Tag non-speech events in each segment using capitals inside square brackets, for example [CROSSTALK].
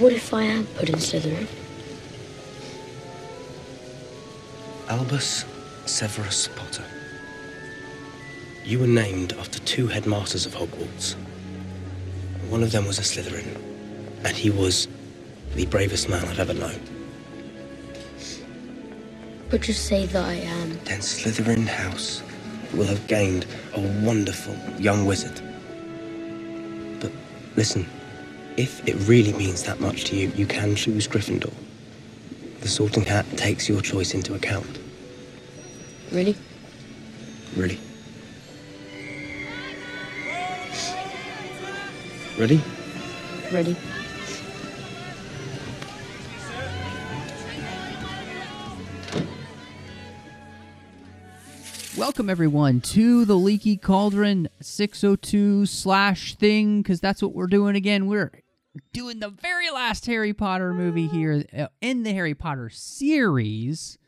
What if I am put in Slytherin? Albus Severus Potter. You were named after two headmasters of Hogwarts. One of them was a Slytherin, and he was the bravest man I've ever known. But just say that I am. Then Slytherin House will have gained a wonderful young wizard. But listen, if it really means that much to you, you can choose Gryffindor. The Sorting Hat takes your choice into account. Really? Really? Ready? Ready? Welcome everyone to the Leaky Cauldron 602 slash thing because that's what we're doing again. We're doing the very last Harry Potter movie here uh, in the Harry Potter series.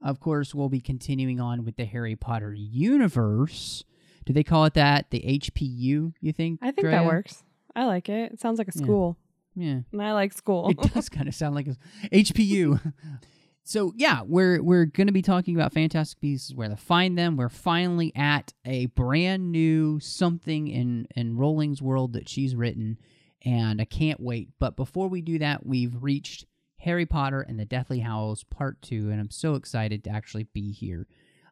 Of course, we'll be continuing on with the Harry Potter universe. Do they call it that? The HPU? You think? I think Drea? that works. I like it. It sounds like a Yeah. school. Yeah. And I like school. it does [LAUGHS] kind of sound like a HPU. [LAUGHS] so yeah, we're we're going to be talking about Fantastic Beasts, where to find them. We're finally at a brand new something in in Rowling's world that she's written, and I can't wait. But before we do that, we've reached Harry Potter and the Deathly Hallows Part Two, and I'm so excited to actually be here.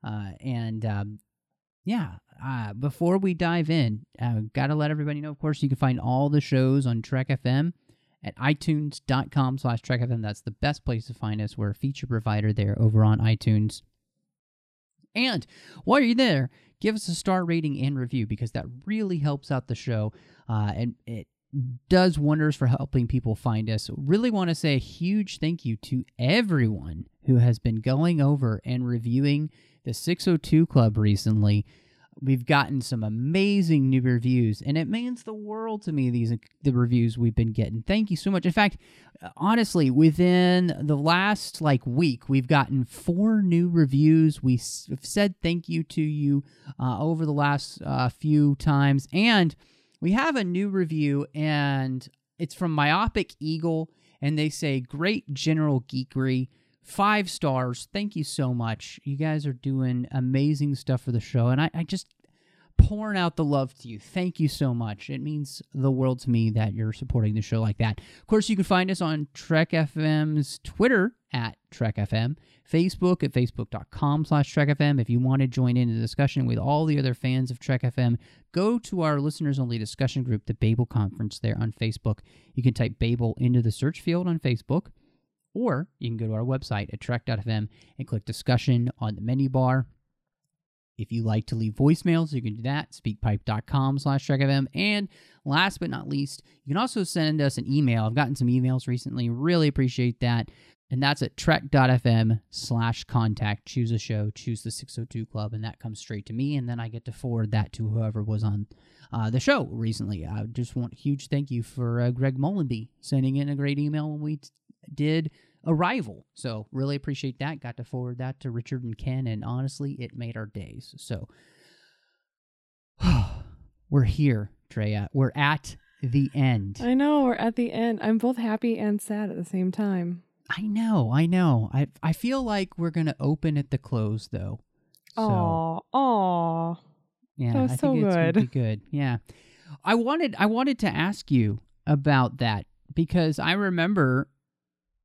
Uh, and um, yeah, uh, before we dive in, uh, gotta let everybody know. Of course, you can find all the shows on Trek FM at itunes.com slash trekfm that's the best place to find us. We're a feature provider there over on itunes. And while you're there give us a star rating and review because that really helps out the show uh, and it does wonders for helping people find us. Really want to say a huge thank you to everyone who has been going over and reviewing the 602 club recently we've gotten some amazing new reviews and it means the world to me these the reviews we've been getting. Thank you so much. In fact honestly within the last like week we've gotten four new reviews. We've said thank you to you uh, over the last uh, few times and we have a new review and it's from myopic eagle and they say great general geekery five stars. Thank you so much. You guys are doing amazing stuff for the show and i, I just pouring out the love to you. Thank you so much. It means the world to me that you're supporting the show like that. Of course you can find us on trek fm's twitter at trek fm facebook at facebook.com slash trek fm if you want to join in the discussion with all the other fans of trek fm go to our listeners only discussion group the babel conference there on facebook. You can type babel into the search field on facebook or you can go to our website at trek.fm and click discussion on the menu bar. If you like to leave voicemails, you can do that, speakpipe.com slash trekfm. And last but not least, you can also send us an email. I've gotten some emails recently, really appreciate that. And that's at trek.fm slash contact. Choose a show, choose the 602 Club, and that comes straight to me. And then I get to forward that to whoever was on uh, the show recently. I just want a huge thank you for uh, Greg Mullenby sending in a great email when we did Arrival. So really appreciate that. Got to forward that to Richard and Ken, and honestly, it made our days. So [SIGHS] we're here, Drea. We're at the end. I know we're at the end. I'm both happy and sad at the same time. I know, I know. I I feel like we're gonna open at the close though. So Aw, aw. yeah, that was I so think it's gonna good. be good. Yeah. I wanted I wanted to ask you about that because I remember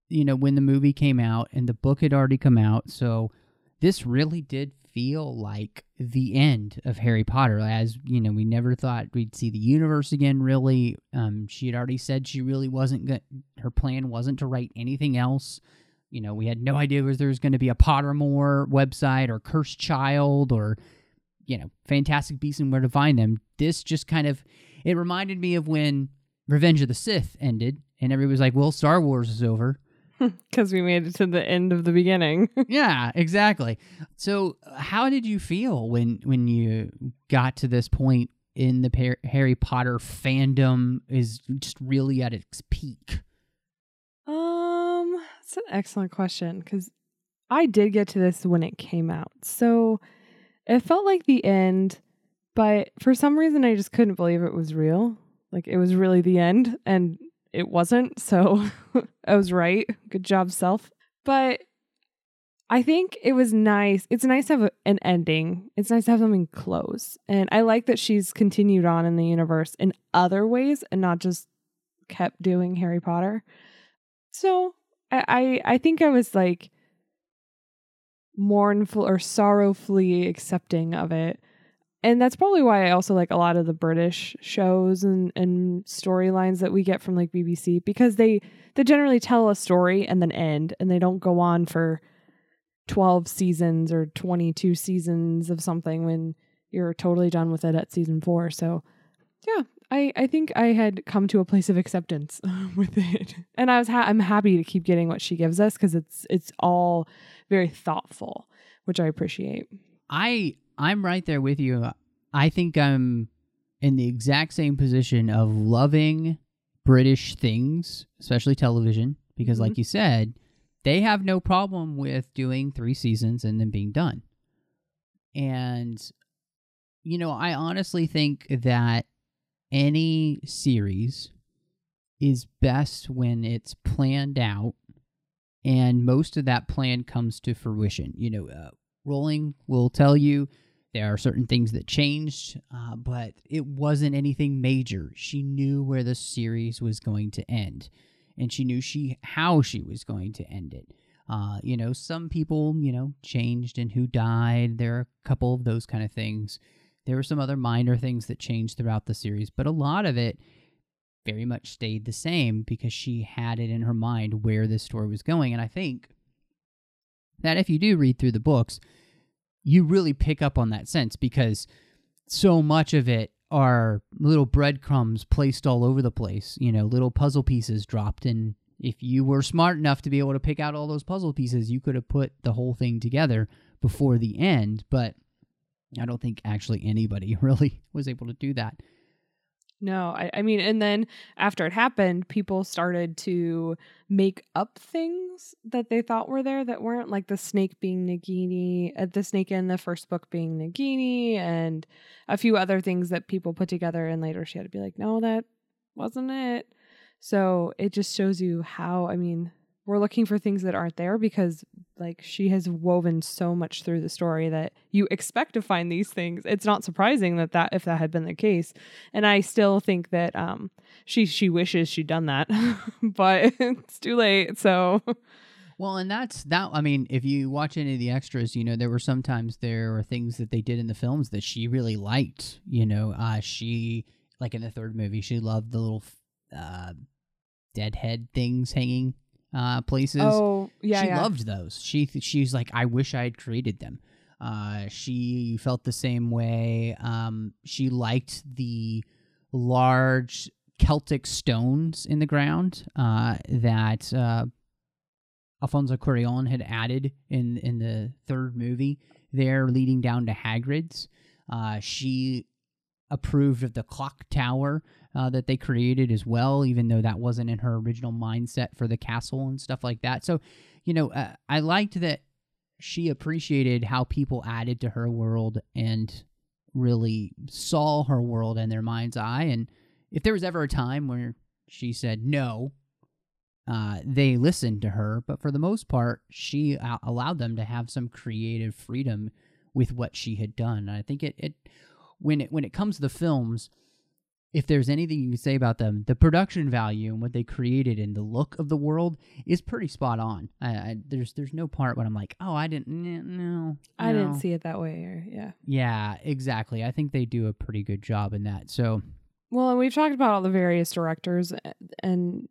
you know when the movie came out and the book had already come out, so this really did feel like the end of Harry Potter. As you know, we never thought we'd see the universe again. Really, um, she had already said she really wasn't. Go- her plan wasn't to write anything else. You know, we had no idea was there was going to be a Pottermore website or Cursed Child or you know Fantastic Beasts and Where to Find Them. This just kind of it reminded me of when Revenge of the Sith ended, and everybody was like, "Well, Star Wars is over." [LAUGHS] Because we made it to the end of the beginning. [LAUGHS] yeah, exactly. So, how did you feel when when you got to this point in the Par- Harry Potter fandom is just really at its peak? Um, it's an excellent question because I did get to this when it came out. So it felt like the end, but for some reason I just couldn't believe it was real. Like it was really the end and it wasn't. So [LAUGHS] I was right. Good job, self. But I think it was nice. It's nice to have an ending. It's nice to have something close. And I like that she's continued on in the universe in other ways and not just kept doing Harry Potter. So I, I, I think I was like mournful or sorrowfully accepting of it. And that's probably why I also like a lot of the British shows and, and storylines that we get from like BBC because they they generally tell a story and then end and they don't go on for 12 seasons or 22 seasons of something when you're totally done with it at season 4. So, yeah, I, I think I had come to a place of acceptance [LAUGHS] with it, and I was ha- I'm happy to keep getting what she gives us because it's it's all very thoughtful, which I appreciate. I I'm right there with you. I think I'm in the exact same position of loving British things, especially television, because Mm-hmm. like you said, they have no problem with doing three seasons and then being done. And you know, I honestly think that any series is best when it's planned out and most of that plan comes to fruition. You know, uh, Rowling will tell you there are certain things that changed, uh, but it wasn't anything major. She knew where the series was going to end, and she knew she how she was going to end it. Uh, you know, some people, you know, changed and who died. There are a couple of those kind of things. There were some other minor things that changed throughout the series, but a lot of it very much stayed the same because she had it in her mind where this story was going. And I think that if you do read through the books, you really pick up on that sense because so much of it are little breadcrumbs placed all over the place, you know, little puzzle pieces dropped in. If you were smart enough to be able to pick out all those puzzle pieces, you could have put the whole thing together before the end, but I don't think actually anybody [LAUGHS] really was able to do that. No, I, I mean, and then after it happened, people started to make up things that they thought were there that weren't, like the snake being Nagini, uh, the snake in the first book being Nagini, and a few other things that people put together. And later she had to be like, no, that wasn't it. So it just shows you how, I mean, we're looking for things that aren't there because like she has woven so much through the story that you expect to find these things it's not surprising that that if that had been the case and i still think that um she she wishes she'd done that [LAUGHS] but it's too late so Well, and that's that. I mean, if you watch any of the extras, you know there were sometimes there were things that they did in the films that she really liked. You know, uh, she like in the third movie, she loved the little uh, dead head things hanging uh, places. oh yeah she yeah. loved those. She th- she's like, I wish I had created them. Uh, she felt the same way. Um, she liked the large Celtic stones in the ground uh, that uh, Alfonso Cuarón had added in in the third movie. There, leading down to Hagrid's. Uh, she approved of the clock tower uh, that they created as well, even though that wasn't in her original mindset for the castle and stuff like that. So, you know, uh, I liked that she appreciated how people added to her world and really saw her world in their mind's eye. And if there was ever a time where she said no, uh, they listened to her. But for the most part, she a- allowed them to have some creative freedom with what she had done. And I think it, it when it when it comes to the films, if there's anything you can say about them, the production value and what they created and the look of the world is pretty spot on. I, I, there's there's no part when I'm like, oh, I didn't no, i didn't see it that way or yeah Yeah, exactly. I think they do a pretty good job in that. So well and we've talked about all the various directors eh, and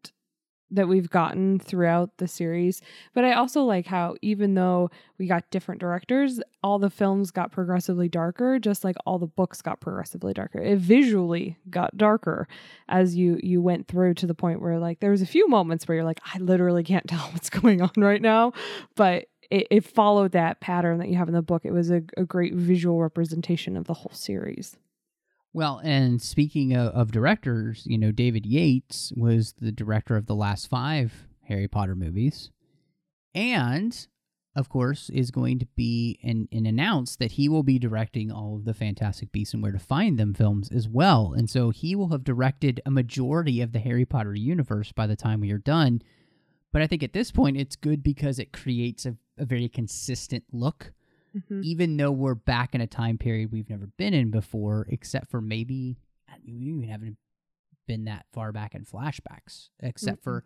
that we've gotten throughout the series. But I also like how even though we got different directors, all the films got progressively darker, just like all the books got progressively darker. It visually got darker as you you went through to the point where like there was a few moments where you're like, I literally can't [LAUGHS] tell what's going on right now. But it, it followed that pattern that you have in the book. It was a, a great visual representation of the whole series. Well, and speaking of, of directors, you know, David Yates was the director of the last five Harry Potter movies, and of course is going to be and, and announced that he will be directing all of the Fantastic Beasts and Where to Find Them films as well. And so he will have directed a majority of the Harry Potter universe by the time we are done. But I think at this point it's good because it creates a, a very consistent look Mhm. even though we're back in a time period we've never been in before, except for maybe I mean, we even haven't been that far back in flashbacks, except for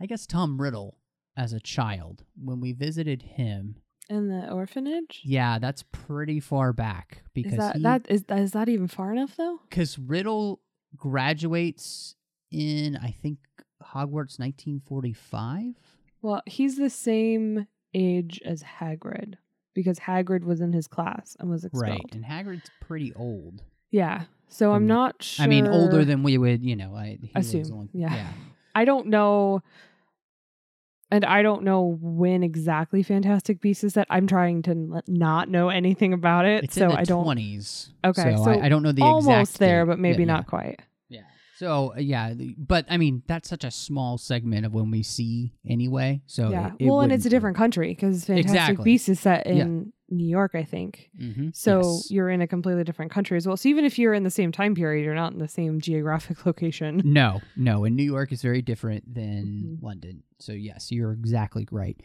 I guess Tom Riddle as a child when we visited him. In the orphanage? Yeah, that's pretty far back because Is that he- that is is that even far enough though? because Riddle graduates in I think Hogwarts 1945. Well, he's the same age as Hagrid because Hagrid was in his class and was expelled. Right, and Hagrid's pretty old. Yeah. So I'm not sure. I mean, older than we would, you know. I Assume, long- yeah. [LAUGHS] I don't know. And I don't know when exactly Fantastic Beasts is set. I'm trying to not know anything about it, It's so in the I don't. twenties. Okay, so, so I, I don't know the almost there, date. but maybe Yeah, not yeah. quite. Yeah. So uh, yeah, but I mean that's such a small segment of when we see anyway. So yeah. it- it well, and it's a different country because Fantastic Exactly. Beasts is set Yeah. in New York, I think. Mhm, So yes. you're in a completely different country as well. So even if you're in the same time period, you're not in the same geographic [LAUGHS] location. no, no, and New York is very different than Mm-hmm. London. So yes, you're exactly right.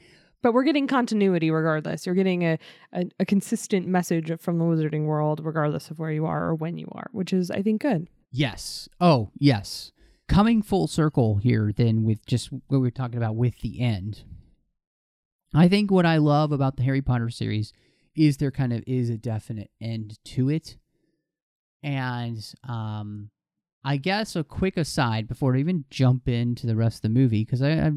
But we're getting continuity regardless. You're getting a, a, a consistent message from the wizarding world, regardless of where you are or when you are, which is, I think, good. Yes. Oh, yes. Coming full circle here, then, with just what we were talking about with the end. I think what I love about the Harry Potter series is there kind of is a definite end to it. And um, I guess a quick aside before I even jump into the rest of the movie, because I, I,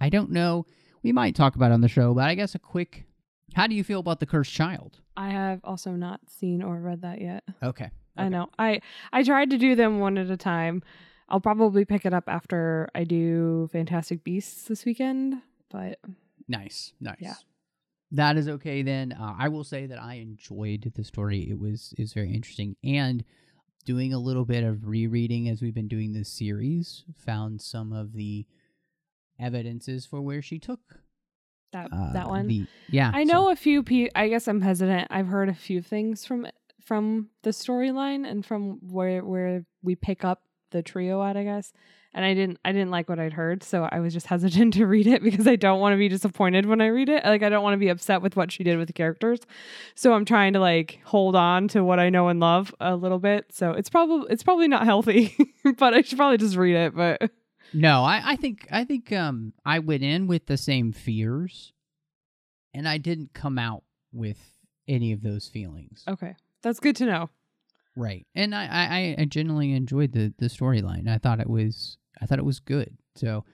I don't know, we might talk about it on the show, but I guess a quick how do you feel about the cursed child? I have also not seen or read that yet. Okay. I know. I I tried to do them one at a time. I'll probably pick it up after I do Fantastic Beasts this weekend, but Nice, nice. Yeah. That is okay then. Uh, I will say that I enjoyed the story. It was is very interesting and doing a little bit of rereading as we've been doing this series, found some of the evidences for where she took that uh, that one. The, yeah, I so- know a few pe I guess I'm hesitant. I've heard a few things from from the storyline and from where where we pick up the trio at, I guess. And I didn't I didn't like what I'd heard, so I was just [LAUGHS] hesitant to read it because I don't want to be disappointed when I read it. Like I don't want to be upset with what she did with the characters. So I'm trying to like hold on to what I know and love a little bit. So it's probably it's probably not healthy, [LAUGHS] but I should probably just read it, but No, I, I think I think um I went in with the same fears and I didn't come out with any of those feelings. okay. That's good to know. Right. And I, I, I genuinely enjoyed the, the storyline. I thought it was I thought it was good. So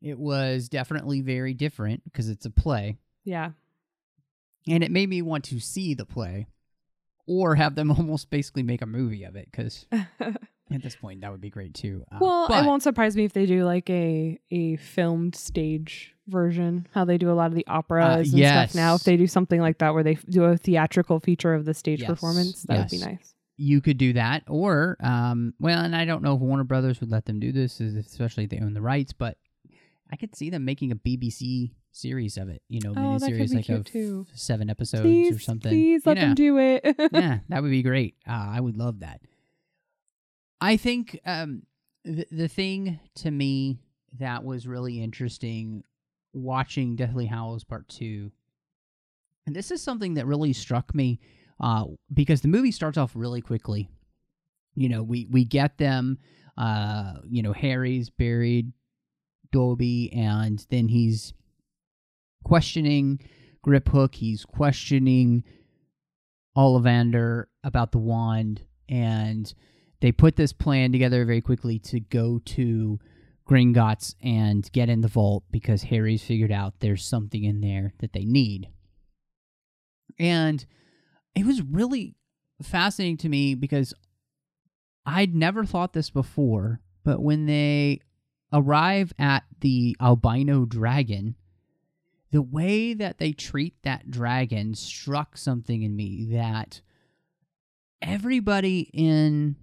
it was definitely very different because it's a play. Yeah. And it made me want to see the play or have them [LAUGHS] almost basically make a movie of it because [LAUGHS] at this point that would be great too. Uh, Well, but, it won't surprise me if they do like a a filmed stage version, how they do a lot of the operas and stuff now. If they do something like that where they f- do a theatrical feature of the stage Yes, performance, that would be nice. you could do that or um well and i don't know if warner brothers would let them do this especially if they own the rights but i could see them making a bbc series of it you know Oh, miniseries like of too. seven episodes Please, or something please let You know, them do it. [LAUGHS] yeah that would be great uh, i would love that i think um the, the thing to me that was really interesting watching deathly hallows part two and this is something that really struck me uh, because the movie starts off really quickly. You know, we we get them. Uh, you know, Harry's buried Dobby, and then he's questioning Griphook. He's questioning Ollivander about the wand, and they put this plan together very quickly to go to Gringotts and get in the vault because Harry's figured out there's something in there that they need. And it was really fascinating to me because I'd never thought this before, but when they arrive at the albino dragon, the way that they treat that dragon struck something in me that everybody in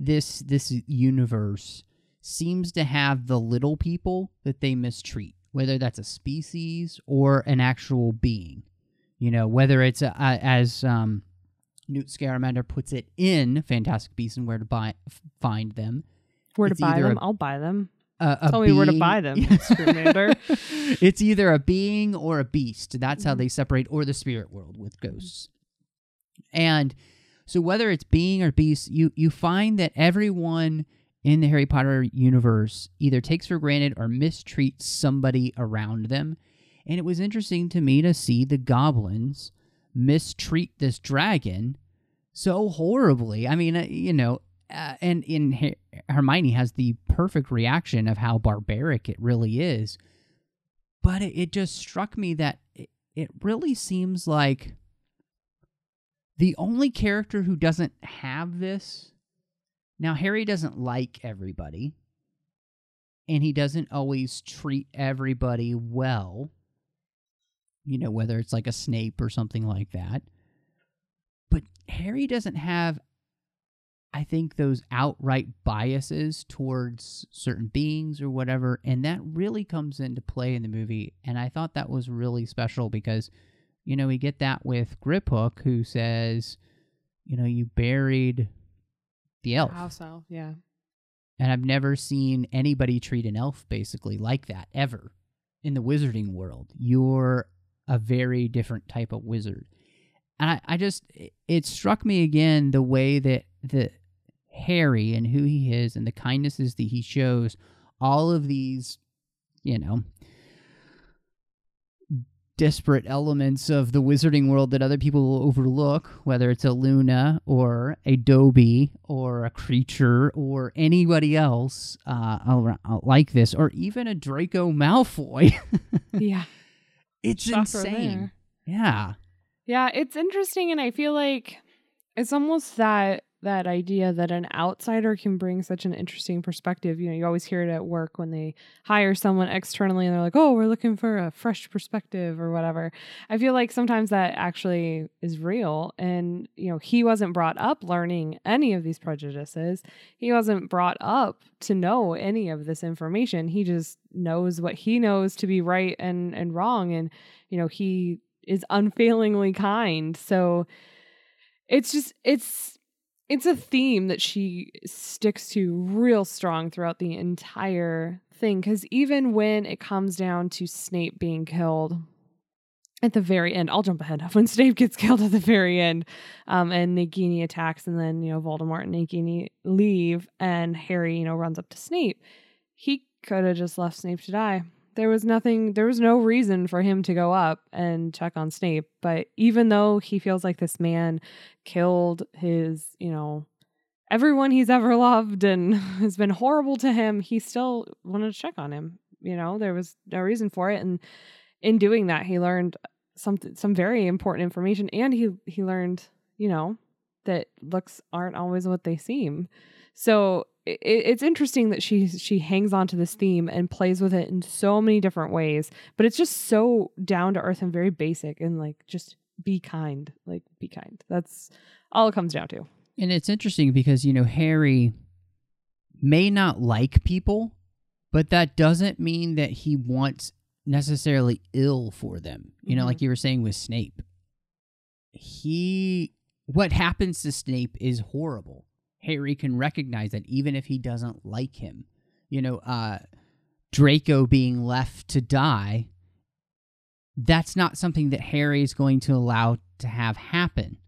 this this universe seems to have the little people that they mistreat whether that's a species or an actual being you know whether it's a, a, as um, newt scamander puts it in fantastic beasts and where to buy find them Where to buy them? I'll buy them. a, a Tell me where to buy them, [LAUGHS] Scamander. [LAUGHS] it's either a being or a beast. That's how Mhm. they separate, or the spirit world with ghosts. And so, whether it's being or beast, you you find that everyone in the Harry Potter universe either takes for granted or mistreats somebody around them. And it was interesting to me to see the goblins mistreat this dragon so horribly. I mean, uh, you know, uh, and in Her- Hermione has the perfect reaction of how barbaric it really is. But it, it just struck me that it, it really seems like the only character who doesn't have this. Now, Harry doesn't like everybody, and he doesn't always treat everybody well. You know, whether it's like a Snape or something like that. But Harry doesn't have I think those outright biases towards certain beings or whatever, and that really comes into play in the movie. And I thought that was really special because, you know, we get that with Griphook, who says, you know, you buried the elf. House elf, yeah. And I've never seen anybody treat an elf basically like that ever in the wizarding world. You're a very different type of wizard. And I, I just, it- struck me again the way that the Harry and who he is and the kindnesses that he shows, all of these, you know, disparate elements of the wizarding world that other people will overlook, whether it's a Luna or a Dobby or a creature or anybody else uh, uh, like this, or even a Draco Malfoy. [LAUGHS] Yeah. it's Shocker insane. there. Yeah. Yeah, it's interesting and I feel like it's almost that that idea that an outsider can bring such an interesting perspective. You know, you always hear it at work when they hire someone externally and they're like, "Oh, we're looking for a fresh perspective or whatever." I feel like sometimes that actually is real and, you know, he wasn't brought up learning any of these prejudices. He wasn't brought up to know any of this information. He just knows what he knows to be right and and wrong and, you know, he is unfailingly kind. So it's just it's it's a theme that she sticks to real strong throughout the entire thing cuz even when it comes down to Snape being killed at the very end, I'll jump ahead. [LAUGHS] When Snape gets killed at the very end, um, and Nagini attacks, and then you know Voldemort and Nagini leave, and Harry, you know, runs up to Snape. He could have just left Snape to die. There was nothing. There was no reason for him to go up and check on Snape. But even though he feels like this man killed his, you know, everyone he's ever loved and [LAUGHS] has been horrible to him, he still wanted to check on him. You know, there was no reason for it, and in doing that, he learned some some very important information, and he he learned, you know, that looks aren't always what they seem. So it, it's interesting that she she hangs on to this theme and plays with it in so many different ways, but it's just so down to earth and very basic, and like just be kind, like be kind. That's all it comes down to. And it's interesting because, you know, Harry may not like people, but that doesn't mean that he wants necessarily ill for them. You know, Mhm. like you were saying with Snape. He what happens to Snape is horrible. Harry can recognize that even if he doesn't like him. You know, uh Draco being left to die, that's not something that Harry is going to allow to have happen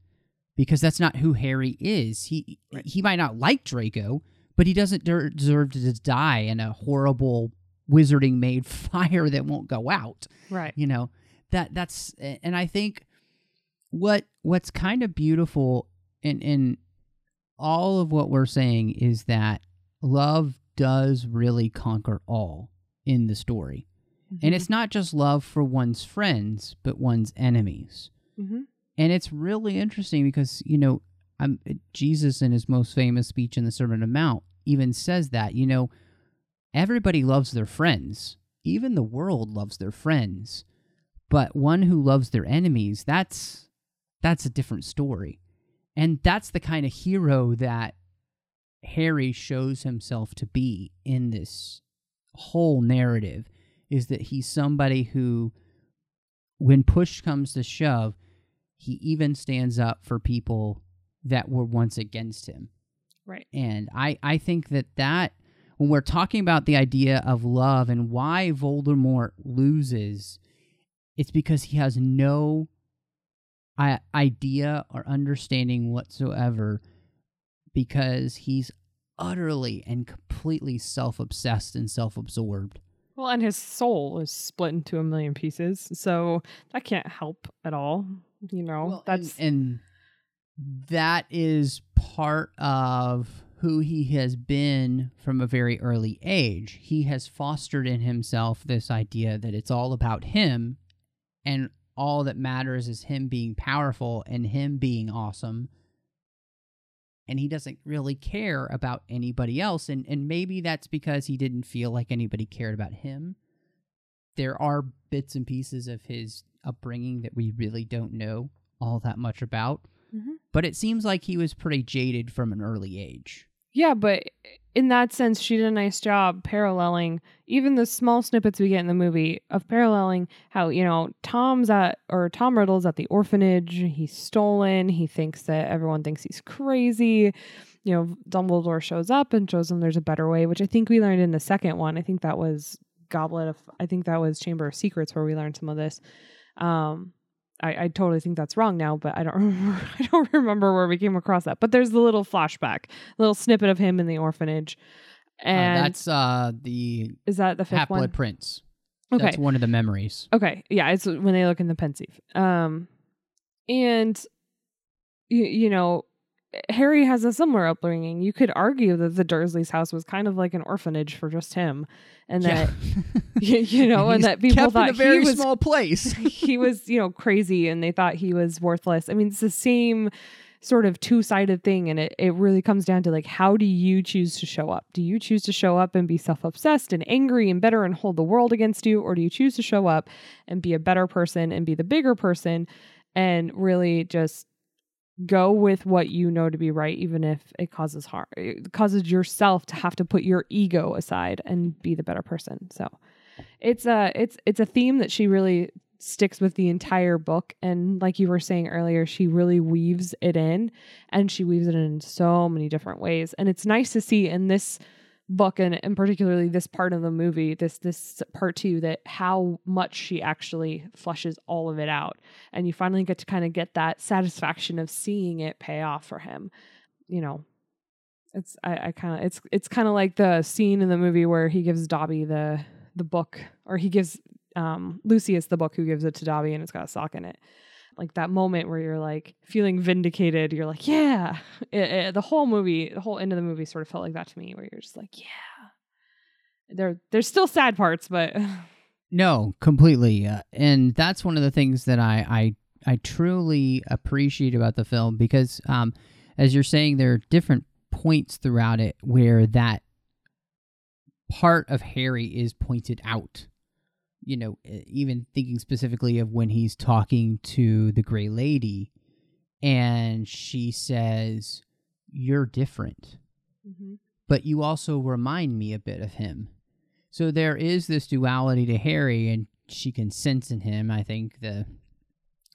because that's not who Harry is. He he might not like Draco, but he doesn't deserve to die in a horrible wizarding made [LAUGHS] fire that won't go out. Right. You know that that's and I think what what's kind of beautiful in in all of what we're saying is that love does really conquer all in the story. And it's not just love for one's friends, but one's enemies. hmm And it's really interesting because, you know, I'm, Jesus in his most famous speech in the Sermon on the Mount even says that, you know, everybody loves their friends. Even the world loves their friends. But one who loves their enemies, that's that's a different story. And that's the kind of hero that Harry shows himself to be in this whole narrative is that he's somebody who when push comes to shove, he even stands up for people that were once against him. Right. And I, I think that that when we're talking about the idea of love and why Voldemort loses, it's because he has no idea or understanding whatsoever because he's utterly and completely self-obsessed and self-absorbed. Well, and his soul is split into a million pieces, so that can't help at all. You know, Well, that's and, and that is part of who he has been from a very early age. He has fostered in himself this idea that it's all about him and all that matters is him being powerful and him being awesome. And he doesn't really care about anybody else. And, and maybe that's because he didn't feel like anybody cared about him. There are bits and pieces of his upbringing that we really don't know all that much about. Mhm. But it seems like he was pretty jaded from an early age. Yeah, but in that sense, she did a nice job paralleling even the small snippets we get in the movie of paralleling how, you know, Tom's at, or Tom Riddle's at the orphanage. He's stolen. He thinks that everyone thinks he's crazy. You know, Dumbledore shows up and shows him there's a better way, which I think we learned in the second one. I think that was Goblet of, I think that was Chamber of Secrets where we learned some of this. Um, I, I totally think that's wrong now, but I don't [LAUGHS] remember. I don't remember where we came across that. But there's the little flashback, little snippet of him in the orphanage, Uh, and that's uh, the is that the fifth one? Prince. Okay, That's one of the memories. okay, yeah, it's when they look in the pensieve. Um, and you, you know, Harry has a similar upbringing. You could argue that the Dursleys' house was kind of like an orphanage for just him, and that [LAUGHS] you, you know, and He's that people kept thought in a very he was small place. [LAUGHS] he was, you know, crazy and they thought he was worthless. I mean, it's the same sort of two sided thing. And it, it really comes down to like, how do you choose to show up? Do you choose to show up and be self obsessed and angry and bitter and hold the world against you? Or do you choose to show up and be a better person and be the bigger person and really just go with what you know to be right, even if it causes harm, it causes yourself to have to put your ego aside and be the better person. So, it's a it's it's a theme that she really sticks with the entire book and like you were saying earlier she really weaves it in and she weaves it in so many different ways and it's nice to see in this book and, and particularly this part of the movie this this part two that how much she actually flushes all of it out. And you finally get to kind of get that satisfaction of seeing it pay off for him you know? It's i, I kind of it's it's kind of like the scene in the movie where he gives dobby the the book or he gives um lucius the book who gives it to dobby and it's got a sock in it like that moment where you're like feeling vindicated you're like yeah It- [LAUGHS] it- the whole movie the whole end of the movie sort of felt like that to me where you're just like yeah there there's still sad parts but [LAUGHS] No, completely, uh, and that's one of the things that I I I truly appreciate about the film because, um, as you're saying, there are different points throughout it where that part of Harry is pointed out. You know, even thinking specifically of when he's talking to the Gray Lady, and she says, "You're different." Mm-hmm. but you also remind me a bit of him. So there is this duality to Harry, and she can sense in him, I think, the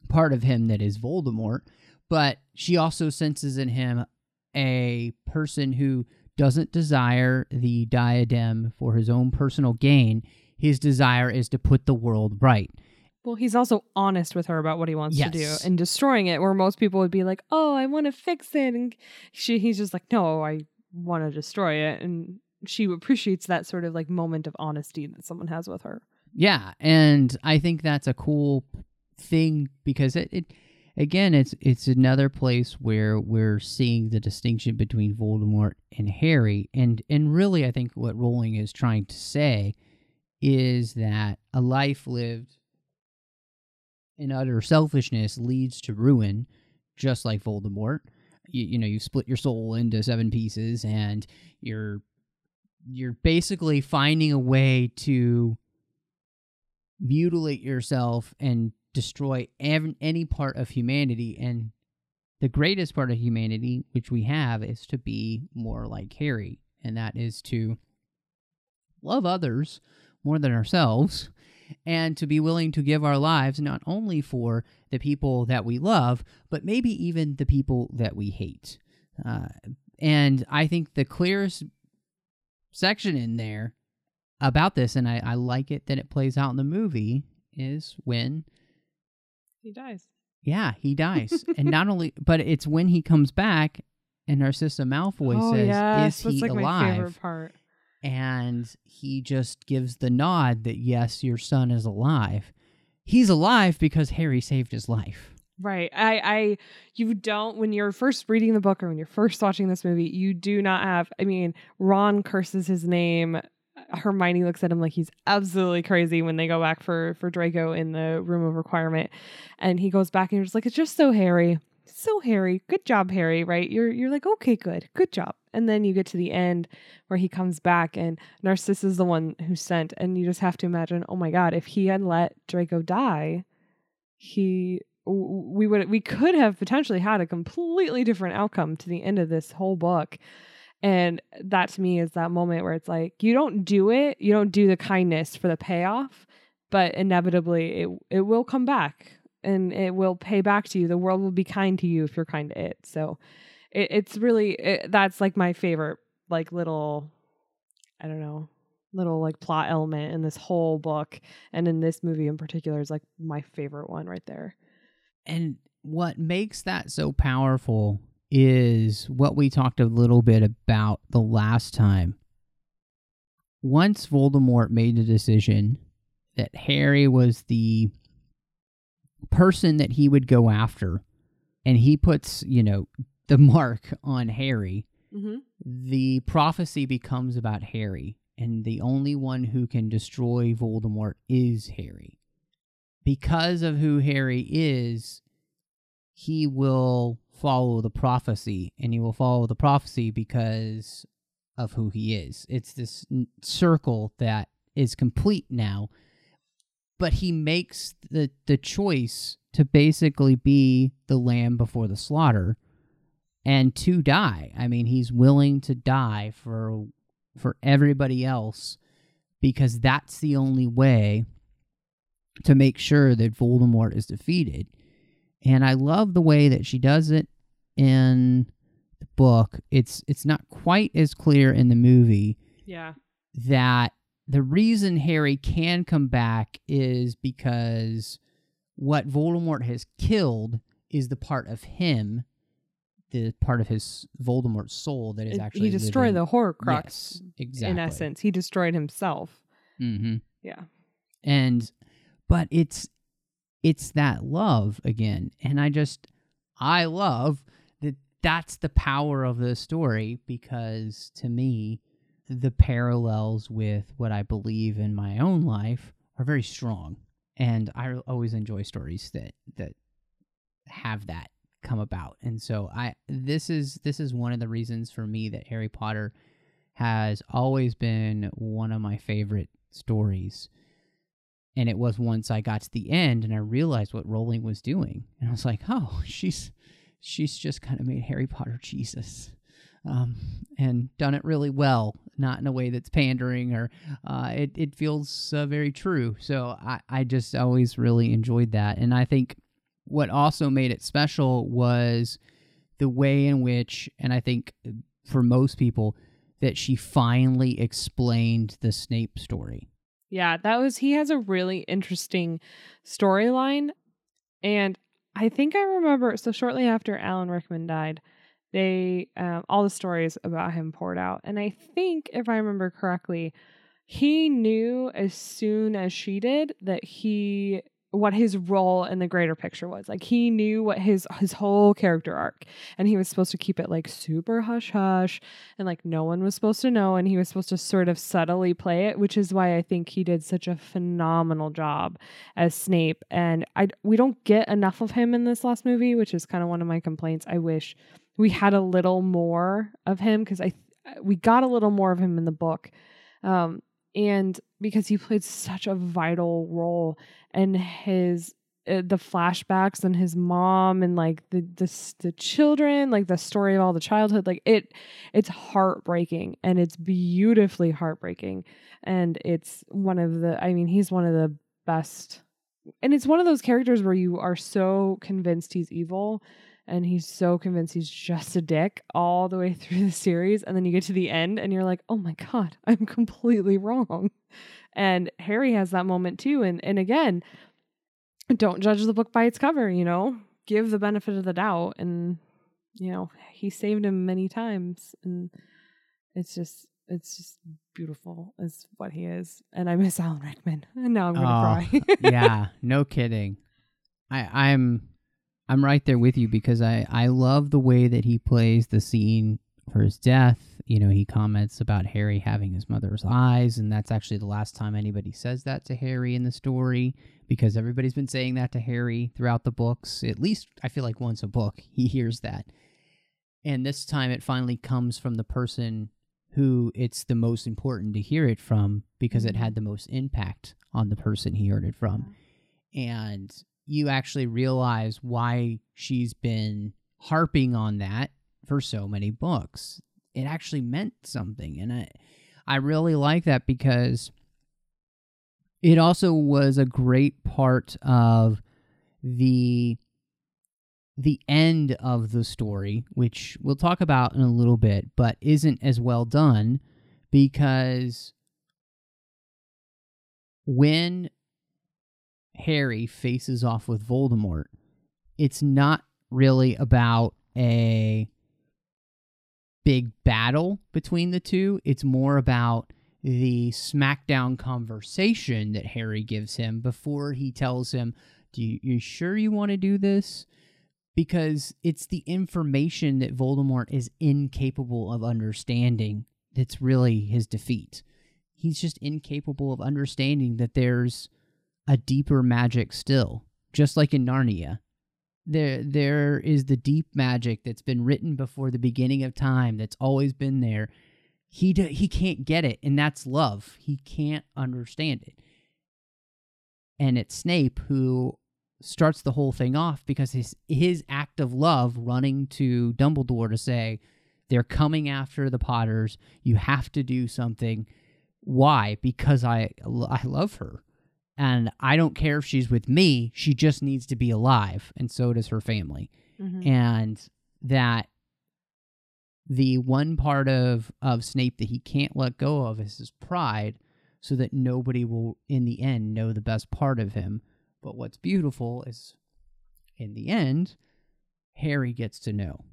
part of him that is Voldemort, but she also senses in him a person who doesn't desire the diadem for his own personal gain. His desire is to put the world right. Well, he's also honest with her about what he wants to do and destroying it, where most people would be like, "Oh, I want to fix it," and she, he's just like, "No, I want to destroy it," and she appreciates that sort of like moment of honesty that someone has with her. Yeah, and I think that's a cool thing because it, it again, it's it's another place where we're seeing the distinction between Voldemort and Harry, and and really, I think what Rowling is trying to say is that a life lived in utter selfishness leads to ruin, just like Voldemort. You, you know, you split your soul into seven pieces, and you're you're basically finding a way to mutilate yourself and destroy ev- any part of humanity and the greatest part of humanity which we have is to be more like harry and that is to love others more than ourselves and to be willing to give our lives not only for the people that we love but maybe even the people that we hate uh, and i think the clearest section in there about this and I, I like it that it plays out in the movie is when He dies. yeah, he dies. [LAUGHS] and not only but it's when he comes back and Narcissa Malfoy oh says, yes, Is that's he like my alive? And he just gives the nod that yes, your son is alive. He's alive because Harry saved his life. Right. I, I, you don't, when you're first reading the book or when you're first watching this movie, you do not have, I mean, Ron curses his name. Hermione looks at him like he's absolutely crazy when they go back for, for Draco in the room of requirement. And he goes back and just like, it's just so Harry. So Harry. Good job, Harry. Right. You're, you're like, okay, good. Good job. And then you get to the end where he comes back and Narcissa is the one who sent. And you just have to imagine, oh my God, if he had let Draco die, he we would we could have potentially had a completely different outcome to the end of this whole book and that to me is that moment where it's like you don't do it you don't do the kindness for the payoff but inevitably it it will come back and it will pay back to you. The world will be kind to you if you're kind to it. So it, it's really it, that's like my favorite like little i don't know little like plot element in this whole book. And in this movie in particular is like my favorite one right there. And what makes that so powerful is what we talked a little bit about the last time. Once Voldemort made the decision that Harry was the person that he would go after, and he puts, you know, the [LAUGHS] mark on Harry, mm-hmm. the prophecy becomes about Harry, and the only one who can destroy Voldemort is Harry. Because of who Harry is, he will follow the prophecy, and he will follow the prophecy because of who he is. It's this n- circle that is complete now, but he makes the the choice to basically be the lamb before the slaughter and to die. I mean, he's willing to die for for everybody else because that's the only way to make sure that Voldemort is defeated. And I love the way that she does it in the book. It's it's not quite as clear in the movie yeah that the reason Harry can come back is because what Voldemort has killed is the part of him, the part of his Voldemort soul that is It- actually he destroyed living- the Horcrux Yes, exactly. in essence. He destroyed himself. Mm-hmm. yeah. And but it's it's that love again. And i just i love that that's the power of the story because to me the parallels with what i believe in my own life are very strong. And i always enjoy stories that that have that come about. And so i this is this is one of the reasons for me that harry potter has always been one of my favorite stories. And it was once I got to the end and I realized what Rowling was doing, and I was like, "Oh, she's she's just kind of made Harry Potter Jesus, um, and done it really well, not in a way that's pandering or uh, it it feels uh, very true." So I I just always really enjoyed that, and I think what also made it special was the way in which, and I think for most people, that she finally explained the Snape story. Yeah, that was he has a really interesting storyline. And I think I remember so shortly after Alan Rickman died, they um, all the stories about him poured out. And I think if I remember correctly, he knew as soon as she did that he what his role in the greater picture was. Like he knew what his his whole character arc and he was supposed to keep it like super hush hush and like no one was supposed to know and he was supposed to sort of subtly play it, which is why I think he did such a phenomenal job as Snape and I we don't get enough of him in this last movie, which is kind of one of my complaints. I wish we had a little more of him cuz I we got a little more of him in the book. Um and because he played such a vital role and his uh, the flashbacks and his mom and like the, the the children like the story of all the childhood like it it's heartbreaking and it's beautifully heartbreaking and it's one of the i mean he's one of the best and it's one of those characters where you are so convinced he's evil and he's so convinced he's just a dick all the way [LAUGHS] through the series. And then you get to the end and you're like oh my god [LAUGHS] i'm completely wrong. And harry has that moment too. And and again don't judge the book by its cover you know? Give the benefit of the doubt. And you know he saved him many times. And it's just it's just beautiful is what he is. And i miss alan rickman. And [LAUGHS] now i'm gonna Oh, cry. yeah, no kidding. I, I'm I'm right there with you because I, I love the way that he plays the scene for his death. You know, he comments about Harry having his mother's eyes, and that's actually the last time anybody says that to Harry in the story because everybody's been saying that to Harry throughout the books. At least I feel like once a book [LAUGHS] he hears that. And this time it finally comes from the person who it's the most important to hear it from because it mm-hmm. had the most impact on the person he heard it from. And you actually realize why she's been harping on that for so many books. It actually meant something. And I I really like that because it also was a great part of the the end of the story, which we'll talk about in a little bit, but isn't as well done because when Harry faces off with Voldemort, it's not really about a big battle between the two. It's more about the smackdown conversation that Harry gives him before he tells him, "Do you, you sure you want to do this?" Because it's the information that Voldemort is incapable of understanding that's really his defeat. He's just incapable of understanding that there's a deeper magic still, just like in Narnia. There, there is the deep magic that's been written before the beginning of time. That's always been there. He he can't get it, and that's love. He can't understand it, and it's Snape who starts the whole thing off because his his act of love, running to Dumbledore to say, "They're coming after the Potters. You have to do something." Why? Because I I love her and I don't care if she's with me. She just needs to be alive, and so does her family. Mhm. And that the one part of of Snape that he can't let go of is his pride, so that nobody will, in the end, know the best part of him. But what's beautiful is, in the end, Harry gets to know.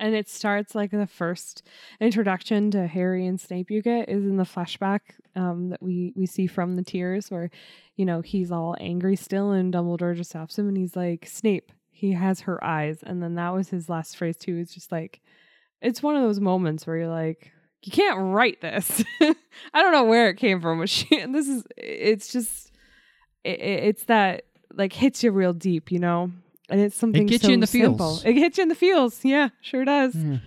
And it starts like the first introduction to Harry and Snape you get is in the flashback um, that we we see from the tears where you know he's all angry still and Dumbledore just stops him and he's like Snape he has her eyes. And then that was his last phrase too it's just like it's one of those moments where you're like you can't write this. [LAUGHS] I don't know where it came from she this is it's just it- it's that like hits you real deep you know and it's something gets so you in the simple. feels. It hits you in the feels. Yeah, sure does. Yeah.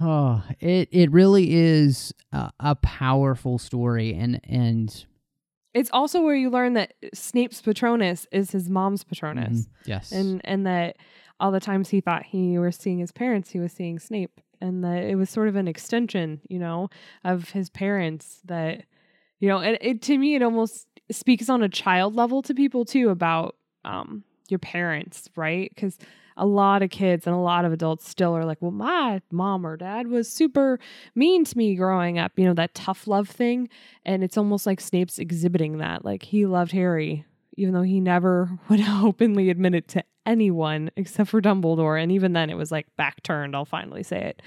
Oh, it it really is a, a powerful story, and and It's also where you learn that Snape's Patronus is his mom's Patronus, Mhm. yes, and and that all the times he thought he was seeing his parents, he was seeing Snape, and that it was sort of an extension, you know, of his parents. That you know, and it to me, it almost speaks on a child level to people too about um your parents, right? Because a lot of kids and a lot of adults still are like, well, my mom or dad was super mean to me growing up, you know, that tough love thing. And it's almost like Snape's exhibiting that. Like he loved Harry, even though he never [LAUGHS] would openly admit it to anyone except for Dumbledore. And even then, it was like back turned, I'll finally say it.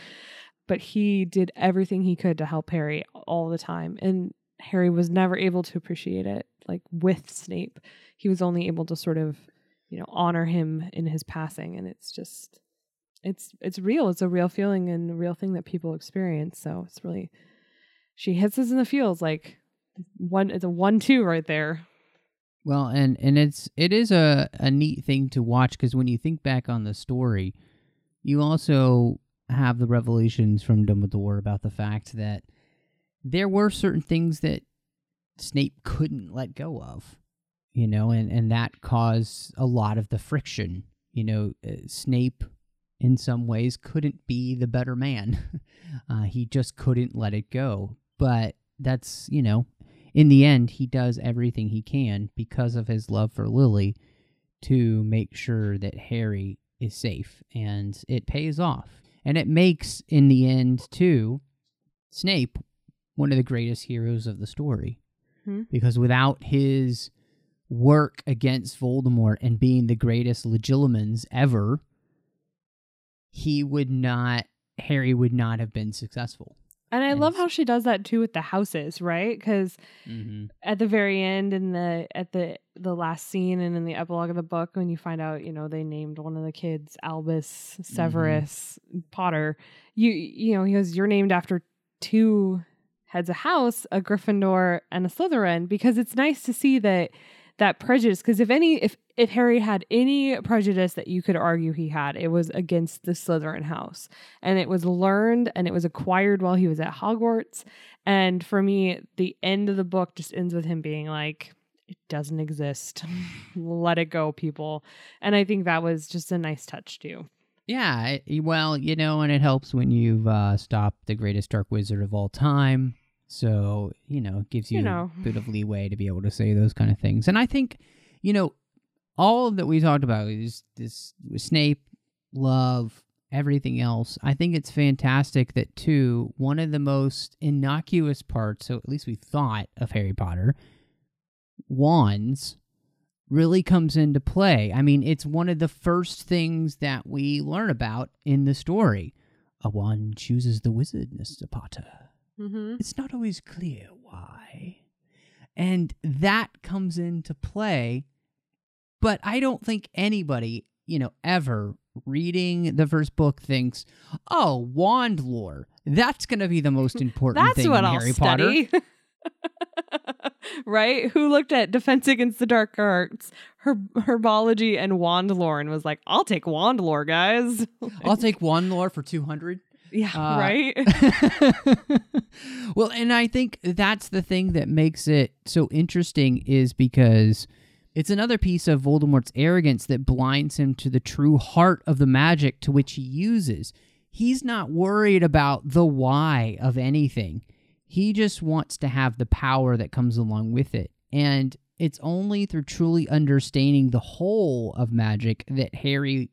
But he did everything he could to help Harry all the time. And Harry was never able to appreciate it like with Snape. He was only able to sort of, you know, honor him in his passing and it's just it's it's real. It's a real feeling and a real thing that people experience. So it's really she hits us in the feels like one it's a one two right there. Well, and and it's it is a a neat thing to watch because when you think back on the story, you also have the revelations from Dumbledore about the fact that there were certain things that Snape couldn't let go of, you know, and and that caused a lot of the friction. You know, uh, Snape in some ways couldn't be the better man. [LAUGHS] uh, he just couldn't let it go. But that's you know in the end, he does everything he can because of his love for Lily to make sure that Harry is safe, and it pays off. And it makes, in the end, too, Snape one of the greatest heroes of the story. Hmm. Because without his work against Voldemort and being the greatest legilimens ever, he would not, Harry would not have been successful. And I And love how she does that too with the houses, right? Because Mm-hmm. at the very end in the at the the last scene and in the epilogue of the book when you find out you know they named one of the kids albus severus potter you you know he goes you're named after two heads of house a gryffindor and a slytherin because it's nice to see that that prejudice because if any if if harry had any prejudice that you could argue he had it was against the slytherin house and it was learned and it was acquired while he was at hogwarts and for me, the end of the book just ends with him being like, it doesn't exist. [LAUGHS] Let it go, people. And I think that was just a nice touch too. Yeah, well, you know, and it helps when you've uh, stopped the greatest dark wizard of all time. So, you know, it gives you, You know. a bit of leeway to be able to say those kind of things. And I think, you know, all that we talked about is this Snape, love, everything else. I think it's fantastic that, too, one of the most innocuous parts, so at least we thought of Harry Potter, wands really comes into play. I mean, it's one of the first things that we learn about in the story. A wand chooses the wizard, Mr. Potter. Mm-hmm. It's not always clear why. And that comes into play, but I don't think anybody, you know, ever reading the first book thinks, oh, wand lore. That's going to be the most [LAUGHS] important That's thing what in I'll Harry Potter. [LAUGHS] right? Who looked at Defense Against the Dark Arts, herb- herbology, and wand lore and was like, I'll take wand lore, guys. [LAUGHS] I'll take wand lore for 200. Yeah, Uh, right? [LAUGHS] [LAUGHS] well, and I think that's the thing that makes it so interesting is because it's another piece of Voldemort's arrogance that blinds him to the true heart of the magic to which he uses. He's not worried about the why of anything. He just wants to have the power that comes along with it. And it's only through truly understanding the whole of magic that Harry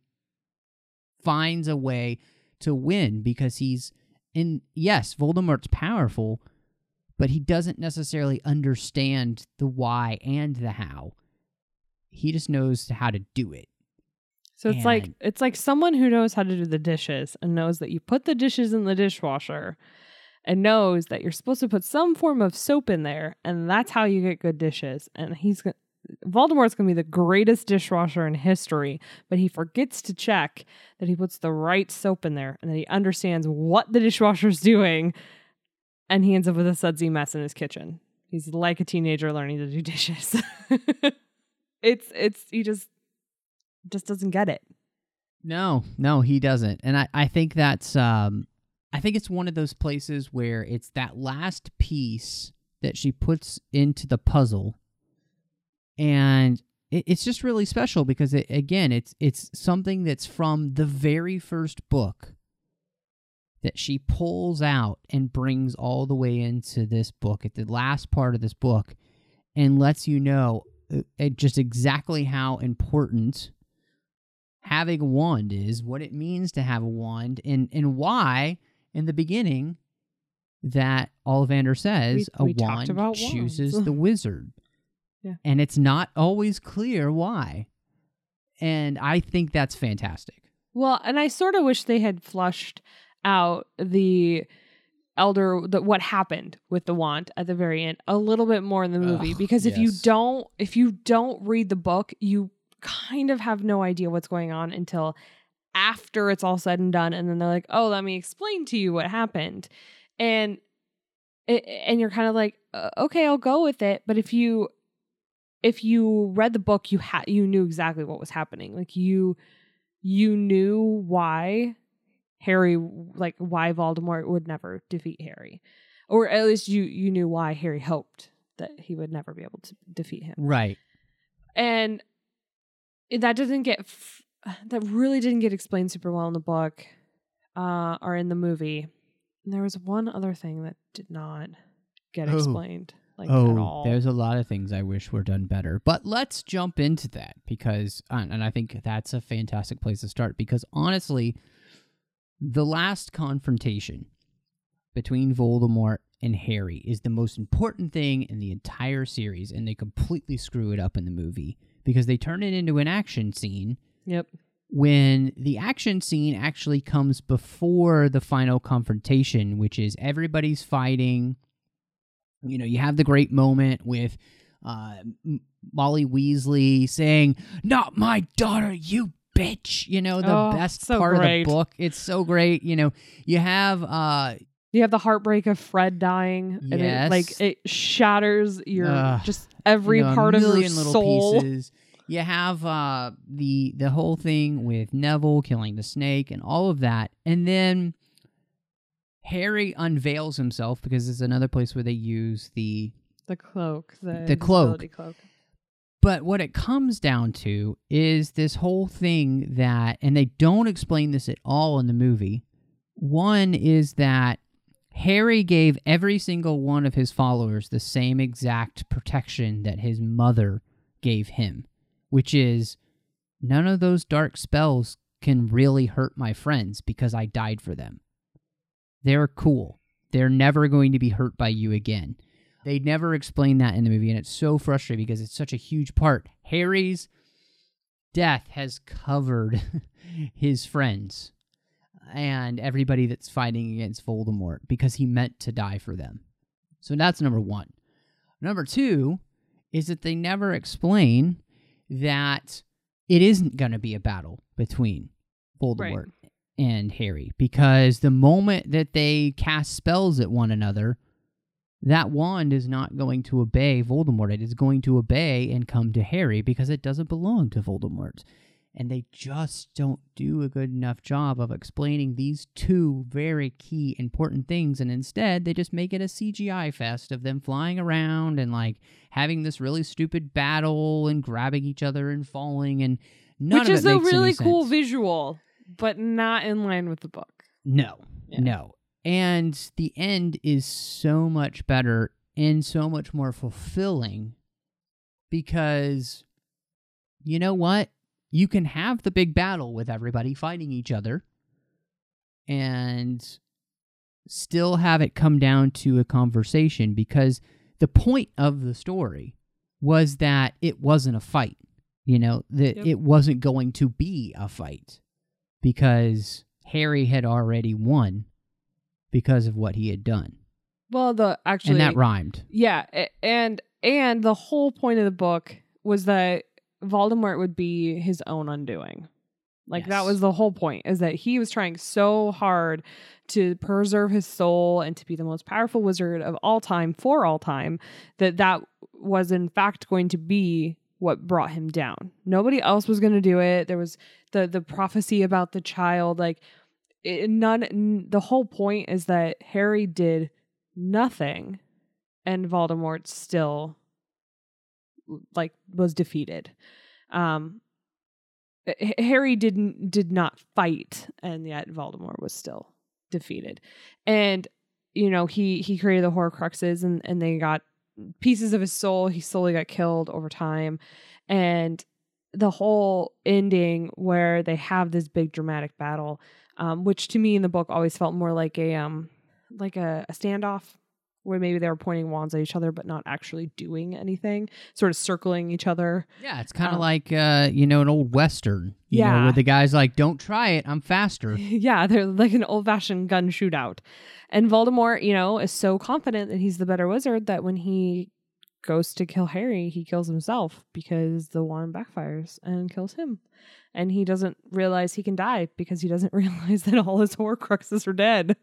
finds a way to win because he's in yes, Voldemort's powerful, but he doesn't necessarily understand the why and the how. He just knows how to do it. So it's like it's like someone who knows how to do the dishes and knows that you put the dishes in the dishwasher and knows that you're supposed to put some form of soap in there and that's how you get good dishes. And he's going Voldemort's going to be the greatest dishwasher in history, but he forgets to check that he puts the right soap in there and that he understands what the dishwasher's [LAUGHS] doing and he ends up with a sudsy mess in his kitchen. He's like a teenager learning to do dishes. [LAUGHS] it's it's he just just doesn't get it. No, no, he doesn't. And I, I think that's um I think it's one of those places where it's that last piece that she puts into the puzzle and it, it's just really special because it, again it's it's something that's from the very first book that she pulls out and brings all the way into this book at the last part of this book and lets you know uh, just exactly how important having a wand is, what it means to have a wand, and and why in the beginning that Ollivander says We- we a wand chooses the wizard. Yeah. And it's not always clear why. And I think that's fantastic. Well, and I sort of wish they had flushed out the elder the, what happened with the wand at the very end a little bit more in the movie Ugh, because if you don't if you don't read the book you kind of have no idea what's going on until after it's all said and done and then they're like oh let me explain to you what happened and it, and you're kind of like uh, okay I'll go with it but if you if you read the book you had you knew exactly what was happening like you you knew why Harry like why Voldemort would never defeat Harry. Or at least you you knew why Harry hoped that he would never be able to defeat him. Right. And that doesn't get f- that really didn't get explained super well in the book uh or in the movie. And there was one other thing that did not get Oh. explained like oh, there's a lot of things I wish were done better. But let's jump into that because, and I think that's a fantastic place to start because honestly, the last confrontation between Voldemort and Harry is the most important thing in the entire series, and they completely screw it up in the movie because they turn it into an action scene Yep. when the action scene actually comes before the final confrontation, which is everybody's fighting. You know, you have the great moment with uh, Molly Weasley saying, Not my daughter, you bitch. You know, the Oh, best so part great. of the book. It's so great. You know, you have uh, You have the heartbreak of Fred dying, and it like it shatters your Ugh, just every you know, part of your soul. pieces. You have uh, the the whole thing with Neville killing the snake and all of that, and then Harry unveils himself because it's another place where they use the. The cloak, the, The cloak. cloak. But what it comes down to is this whole thing that, and they don't explain this at all in the movie. One is that Harry gave every single one of his followers the same exact protection that his mother gave him, which is none of those dark spells can really hurt my friends because I died for them. They're cool. They're never going to be hurt by you again. They never explain that in the movie, and it's so frustrating because it's such a huge part. Harry's death has covered [LAUGHS] his friends and everybody that's fighting against Voldemort because he meant to die for them. So that's number one. Number two is that they never explain that it isn't going to be a battle between Voldemort and Harry because the moment that they cast spells at one another, that wand is not going to obey Voldemort. It is going to obey and come to Harry because it doesn't belong to Voldemort. And they just don't do a good enough job of explaining these two very key important things. And instead, they just make it a CGI fest of them flying around and like having this really stupid battle and grabbing each other and falling. And none Which of is a really cool sense. visual, but not in line with the book. No, Yeah. no. And the end is so much better and so much more fulfilling because you know what? You can have the big battle with everybody fighting each other and still have it come down to a conversation because the point of the story was that it wasn't a fight. You know, that Yep. it wasn't going to be a fight because Harry had already won because of what he had done. Well, the actually and that rhymed. Yeah, and and the whole point of the book was that Voldemort would be his own undoing. Like that was the whole point is that he was trying so hard to preserve his soul and to be the most powerful wizard of all time for all time that that was in fact going to be what brought him down. Nobody else was going to do it. There was the the prophecy about the child like it, none the whole point is that Harry did nothing and Voldemort still like was defeated. Um Harry didn't did not fight and yet Voldemort was still defeated. And you know, he he created the Horcruxes and and they got pieces of his soul. He slowly got killed over time. And the whole ending where they have this big dramatic battle um which to me in the book always felt more like a um like a, a standoff where maybe they were pointing wands at each other but not actually doing anything, sort of circling each other. Yeah, it's kind of Um, like uh, you know an old western. You know, Yeah. where the guy's like, "Don't try it, I'm faster." [LAUGHS] yeah, they're like an old fashioned gun shootout. And Voldemort, you know, is so confident that he's the better wizard that when he goes to kill Harry, he kills himself because the wand backfires and kills him. And he doesn't realize he can die because he doesn't [LAUGHS] realize that all his Horcruxes are dead.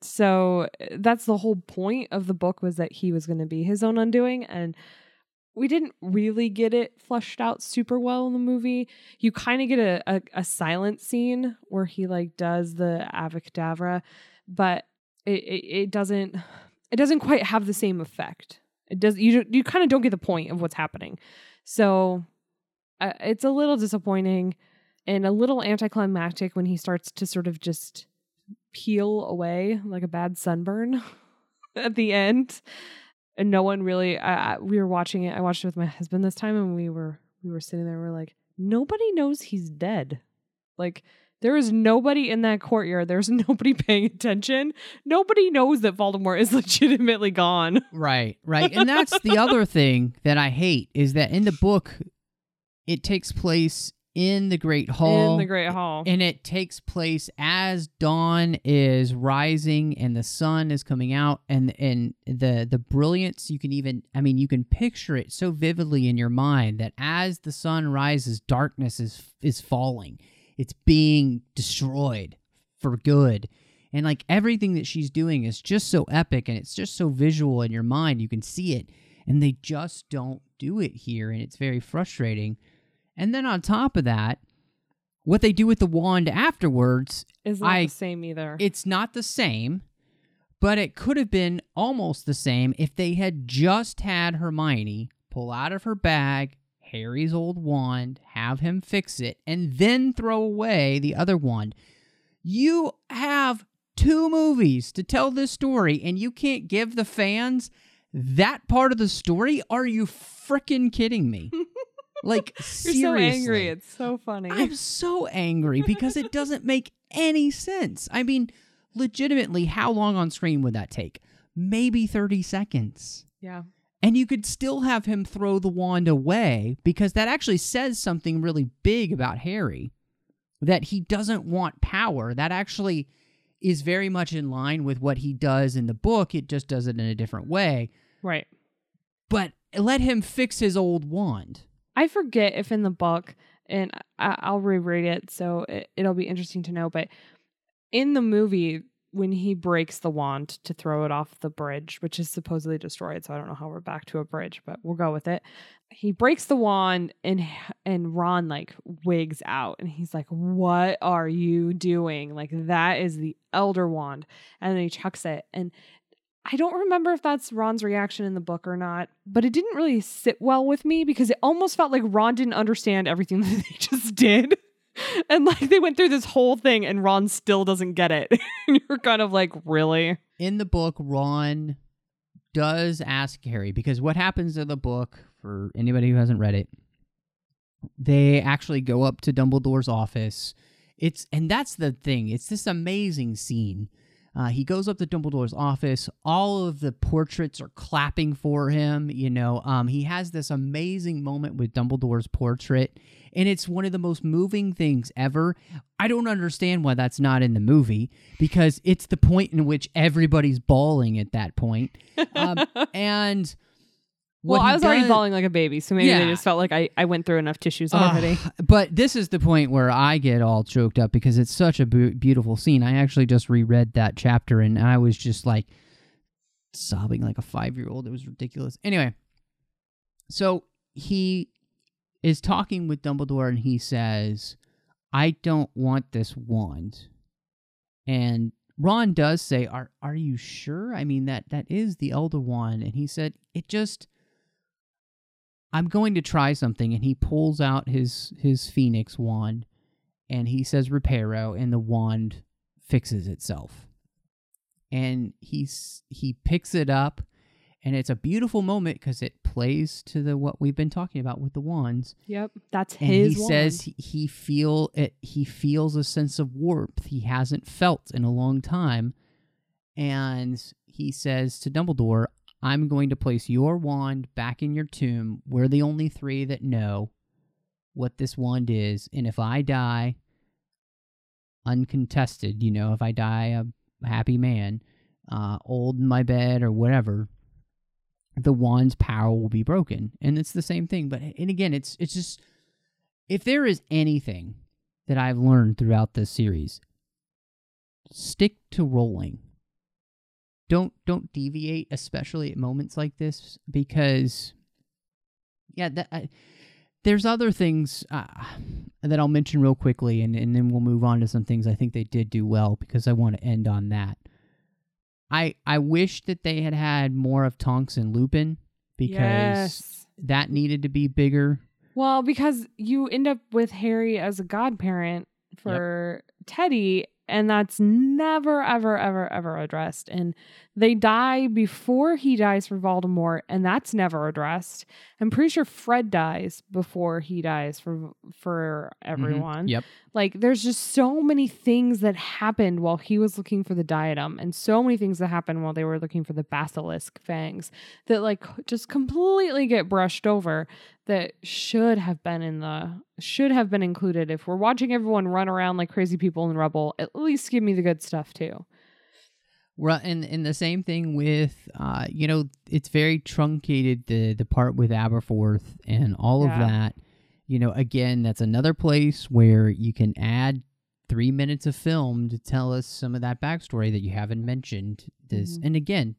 So that's the whole point of the book was that he was going to be his own undoing. And we didn't really get it flushed out super well in the movie. You kind of get a, a, a silent scene where he like does the Avada Kedavra, but it, it, it doesn't it doesn't quite have the same effect. It does you you kind of don't get the point of what's happening. So uh, it's a little disappointing and a little anticlimactic when he starts to sort of just peel away like a bad sunburn [LAUGHS] at the end. And no one really I, I- we were watching it i watched it with my husband this time and we were we were sitting there we're like nobody knows he's dead. Like there is nobody in that courtyard there's [LAUGHS] nobody paying attention. Nobody knows that voldemort is [LAUGHS] legitimately gone. Right, right. And that's the other thing that I hate is that in the book, it takes place in the Great Hall. in the great hall And it takes place as dawn is rising and the sun is coming out and and the the brilliance you can even I mean you can picture it so vividly in your mind that as the sun rises darkness is is falling. It's being destroyed for good. And like everything that she's doing is just so epic and it's just so visual in your mind. You can see it. And they just don't do it here. And it's very frustrating. And then on top of that, what they do with the wand afterwards, is not I- the same either it's not the same, but it could have been almost the same if they had just had Hermione pull out of her bag Harry's old wand, have him fix it, and then throw away the other wand. You have two movies to tell this story, and you can't give the fans that part of the story? Are you freaking kidding me? [LAUGHS] Like, [LAUGHS] you're seriously. so angry it's so funny I'm so angry because it doesn't make any sense. I mean, legitimately, how long on screen would that take? Maybe 30 seconds. yeah And you could still have him throw the wand away because that actually says something really big about Harry that he doesn't want power. That actually is very much in line with what he does in the book. It just does it in a different way. right But let him fix his old wand. I forget if in the book, and I, I'll reread it, so it, it'll be interesting to know. But in the movie, when he breaks the wand to throw it off the bridge, which is supposedly destroyed, so I don't know how we're back to a bridge, but we'll go with it. He breaks the wand, and and Ron like wigs out, and he's like, "What are you doing? Like that is the Elder Wand," and then he chucks it, and I don't remember if that's Ron's reaction in the book or not, but it didn't really sit well with me because it almost felt like Ron didn't understand everything [LAUGHS] that they just did. [LAUGHS] And like they went through this whole thing and Ron still doesn't get it. [LAUGHS] you're kind of like, really? in the book, Ron does ask Harry because what happens in the book, for anybody who hasn't read it, they actually go up to Dumbledore's office. It's and that's the thing. It's this amazing scene. Uh, he goes up to Dumbledore's office. All of the portraits are clapping for him. You know, um, he has this amazing moment with Dumbledore's portrait, and it's one of the most moving things ever. I don't understand why that's not in the movie because it's the point in which everybody's bawling at that point. Um, [LAUGHS] and well, I was already does- bawling like a baby, so maybe they just felt like I, I went through enough tissues already. but this is the point where I get all choked up because it's such a bu- beautiful scene. I actually just reread that chapter and I was just like sobbing like a five year old. It was ridiculous. Anyway, so he is talking with Dumbledore and he says, I don't want this wand. And Ron does say, "Are are you sure? I mean that that is the Elder Wand." And he said, "It just I'm going to try something." And he pulls out his his Phoenix wand and he says reparo and the wand fixes itself. And he's he picks it up and it's a beautiful moment cuz it plays to the what we've been talking about with the wands Yep, that's and his. he wand. says he, he feel it he feels a sense of warmth he hasn't felt in a long time and he says to Dumbledore, I'm going to place your wand back in your tomb. We're the only three that know what this wand is. And if I die uncontested, you know, if I die a happy man, uh, old in my bed or whatever, the wand's power will be broken. And it's the same thing. But and again, it's it's just if there is anything that I've learned throughout this series, stick to Rowling. Don't don't deviate, especially at moments like this, because yeah, that, uh, there's other things uh, that I'll mention real quickly, and, and then we'll move on to some things I think they did do well because I want to end on that. I I wish that they had had more of Tonks and Lupin because Yes. that needed to be bigger. Well, because you end up with Harry as a godparent for Teddy, and that's never, ever, ever, ever addressed. And they die before he dies for Voldemort, and that's never addressed. I'm pretty sure Fred dies before he dies for for mm-hmm. everyone. Yep. Like there's just so many things that happened while he was looking for the diadem and so many things that happened while they were looking for the basilisk fangs that like just completely get brushed over that should have been in the should have been included if we're watching everyone run around like crazy people in rubble at least give me the good stuff too Right, and and the same thing with, uh, you know, it's very truncated the the part with Aberforth and all Yeah. of that. You know, again, that's another place where you can add three minutes of film to tell us some of that backstory that you haven't mentioned. This, Mhm. and again,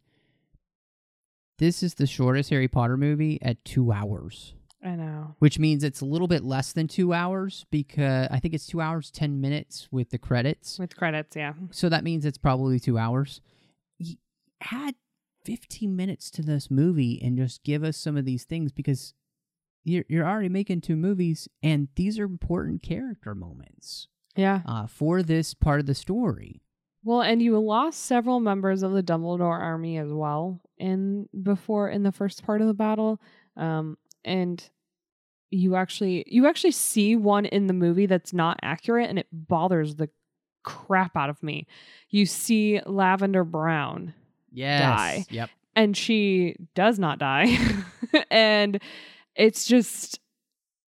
this is the shortest Harry Potter movie at two hours, i know which means it's a little bit less than two hours because I think it's two hours ten minutes with the credits. with credits yeah So that means it's probably two hours. Y- Add 15 minutes to this movie and just give us some of these things because you're, you're already making two movies and these are important character moments yeah uh, for this part of the story. Well, and you lost several members of the Dumbledore army as well in before in the first part of the battle. Um, and you actually you actually see one in the movie that's not accurate and it bothers the crap out of me. You see Lavender Brown Yes. Die. Yep. and she does not die. [LAUGHS] and it's just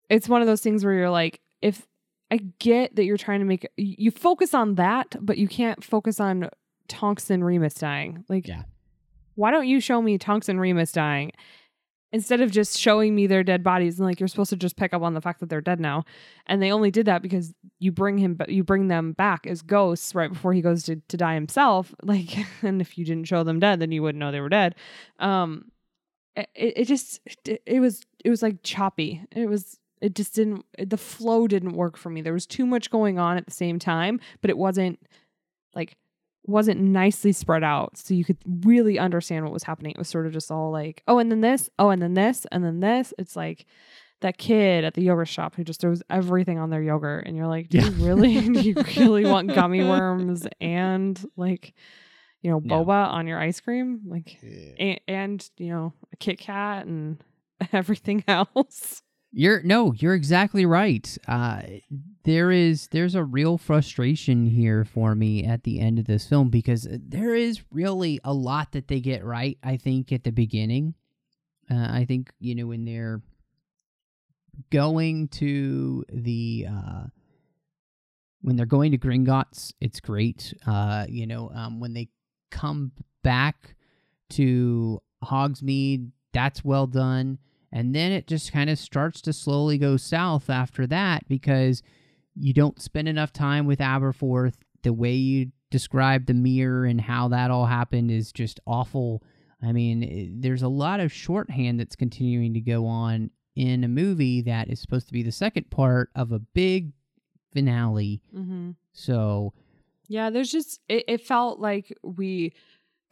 it's one of those things where you're like if I get that you're trying to make you focus on that, but you can't focus on Tonks and Remus dying. Like Yeah. why don't you show me Tonks and Remus dying? Instead of just showing me their dead bodies, and like you're supposed to just pick up on the fact that they're dead now, and they only did that because you bring him, but you bring them back as ghosts right before he goes to, to die himself. [LAUGHS] Like, and if you didn't show them dead, then you wouldn't know they were dead. Um, it, it just it, it was it was like choppy. It was it just didn't the flow didn't work for me. There was too much going on at the same time, but it wasn't like wasn't nicely spread out so you could really understand what was happening. It was sort of just all like, oh, and then this, oh, and then this, and then this. It's like that kid at the yogurt shop who just throws everything on their yogurt, and you're like, do you really, [LAUGHS] do you really want gummy worms and like, you know, No. boba on your ice cream, like, and, and you know, a Kit Kat and [LAUGHS] everything else. You're no, you're exactly right. Uh, there is there's a real frustration here for me at the end of this film because there is really a lot that they get right. I think at the beginning, uh, I think you know when they're going to the uh, when they're going to Gringotts, it's great. Uh, you know um, when they come back to Hogsmeade, that's well done. And then it just kind of starts to slowly go south after that because you don't spend enough time with Aberforth. The way you describe the mirror and how that all happened is just awful. I mean, there's a lot of shorthand that's continuing to go on in a movie that is supposed to be the second part of a big finale. Mm-hmm. So, Yeah, there's just it, it felt like we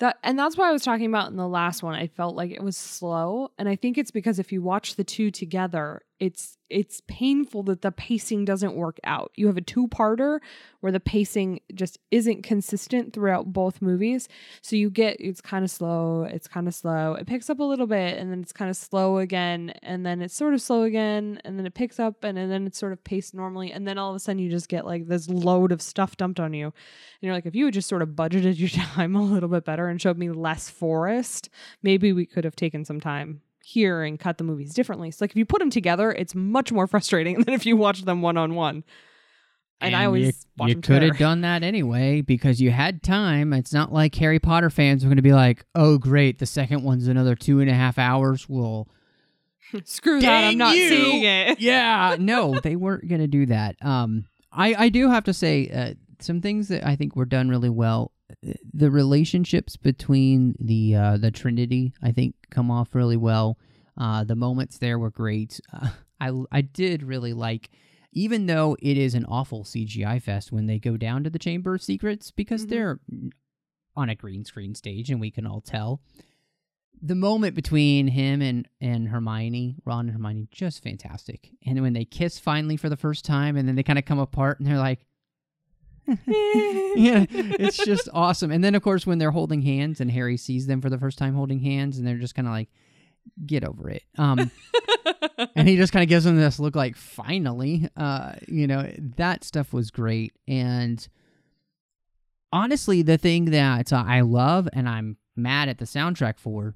that and that's why I was talking about in the last one. I felt like it was slow. And I think it's because if you watch the two together, it's it's painful that the pacing doesn't work out. You have a two-parter where the pacing just isn't consistent throughout both movies. So you get it's kind of slow, it's kind of slow. It picks up a little bit and then it's kind of slow again and then it's sort of slow again and then it picks up and, and then it's sort of paced normally and then all of a sudden you just get like this load of stuff dumped on you. And you're like if you had just sort of budgeted your [LAUGHS] time a little bit better and showed me less forest, maybe we could have taken some time here and cut the movies differently. So like if you put them together, it's much more [LAUGHS] frustrating than if you watch them one on one. And, I always you, you could have done that anyway because you had time. It's not like Harry Potter fans are going to be like, "Oh, great, the second one's another two and a half hours." We'll [LAUGHS] Screw that! I'm not you! seeing it. [LAUGHS] yeah, no, they weren't going to do that. Um, I I do have to say uh, some things that I think were done really well. The relationships between the uh, the Trinity, I think, come off really well. Uh, the moments there were great. Uh, I I did really like, even though it is an awful CGI fest when they go down to the Chamber of Secrets because Mhm. they're on a green screen stage and we can all tell. The moment between him and, and Hermione, Ron and Hermione, just fantastic. And when they kiss finally for the first time, and then they kind of come apart, and they're like, [LAUGHS] yeah, it's just awesome. And then, of course, when they're holding hands, and Harry sees them for the first time holding hands, and they're just kind of like, "Get over it." Um, [LAUGHS] and he just kind of gives them this look, like, "Finally," uh, you know, that stuff was great. And honestly, the thing that uh, I love, and I'm mad at the soundtrack for,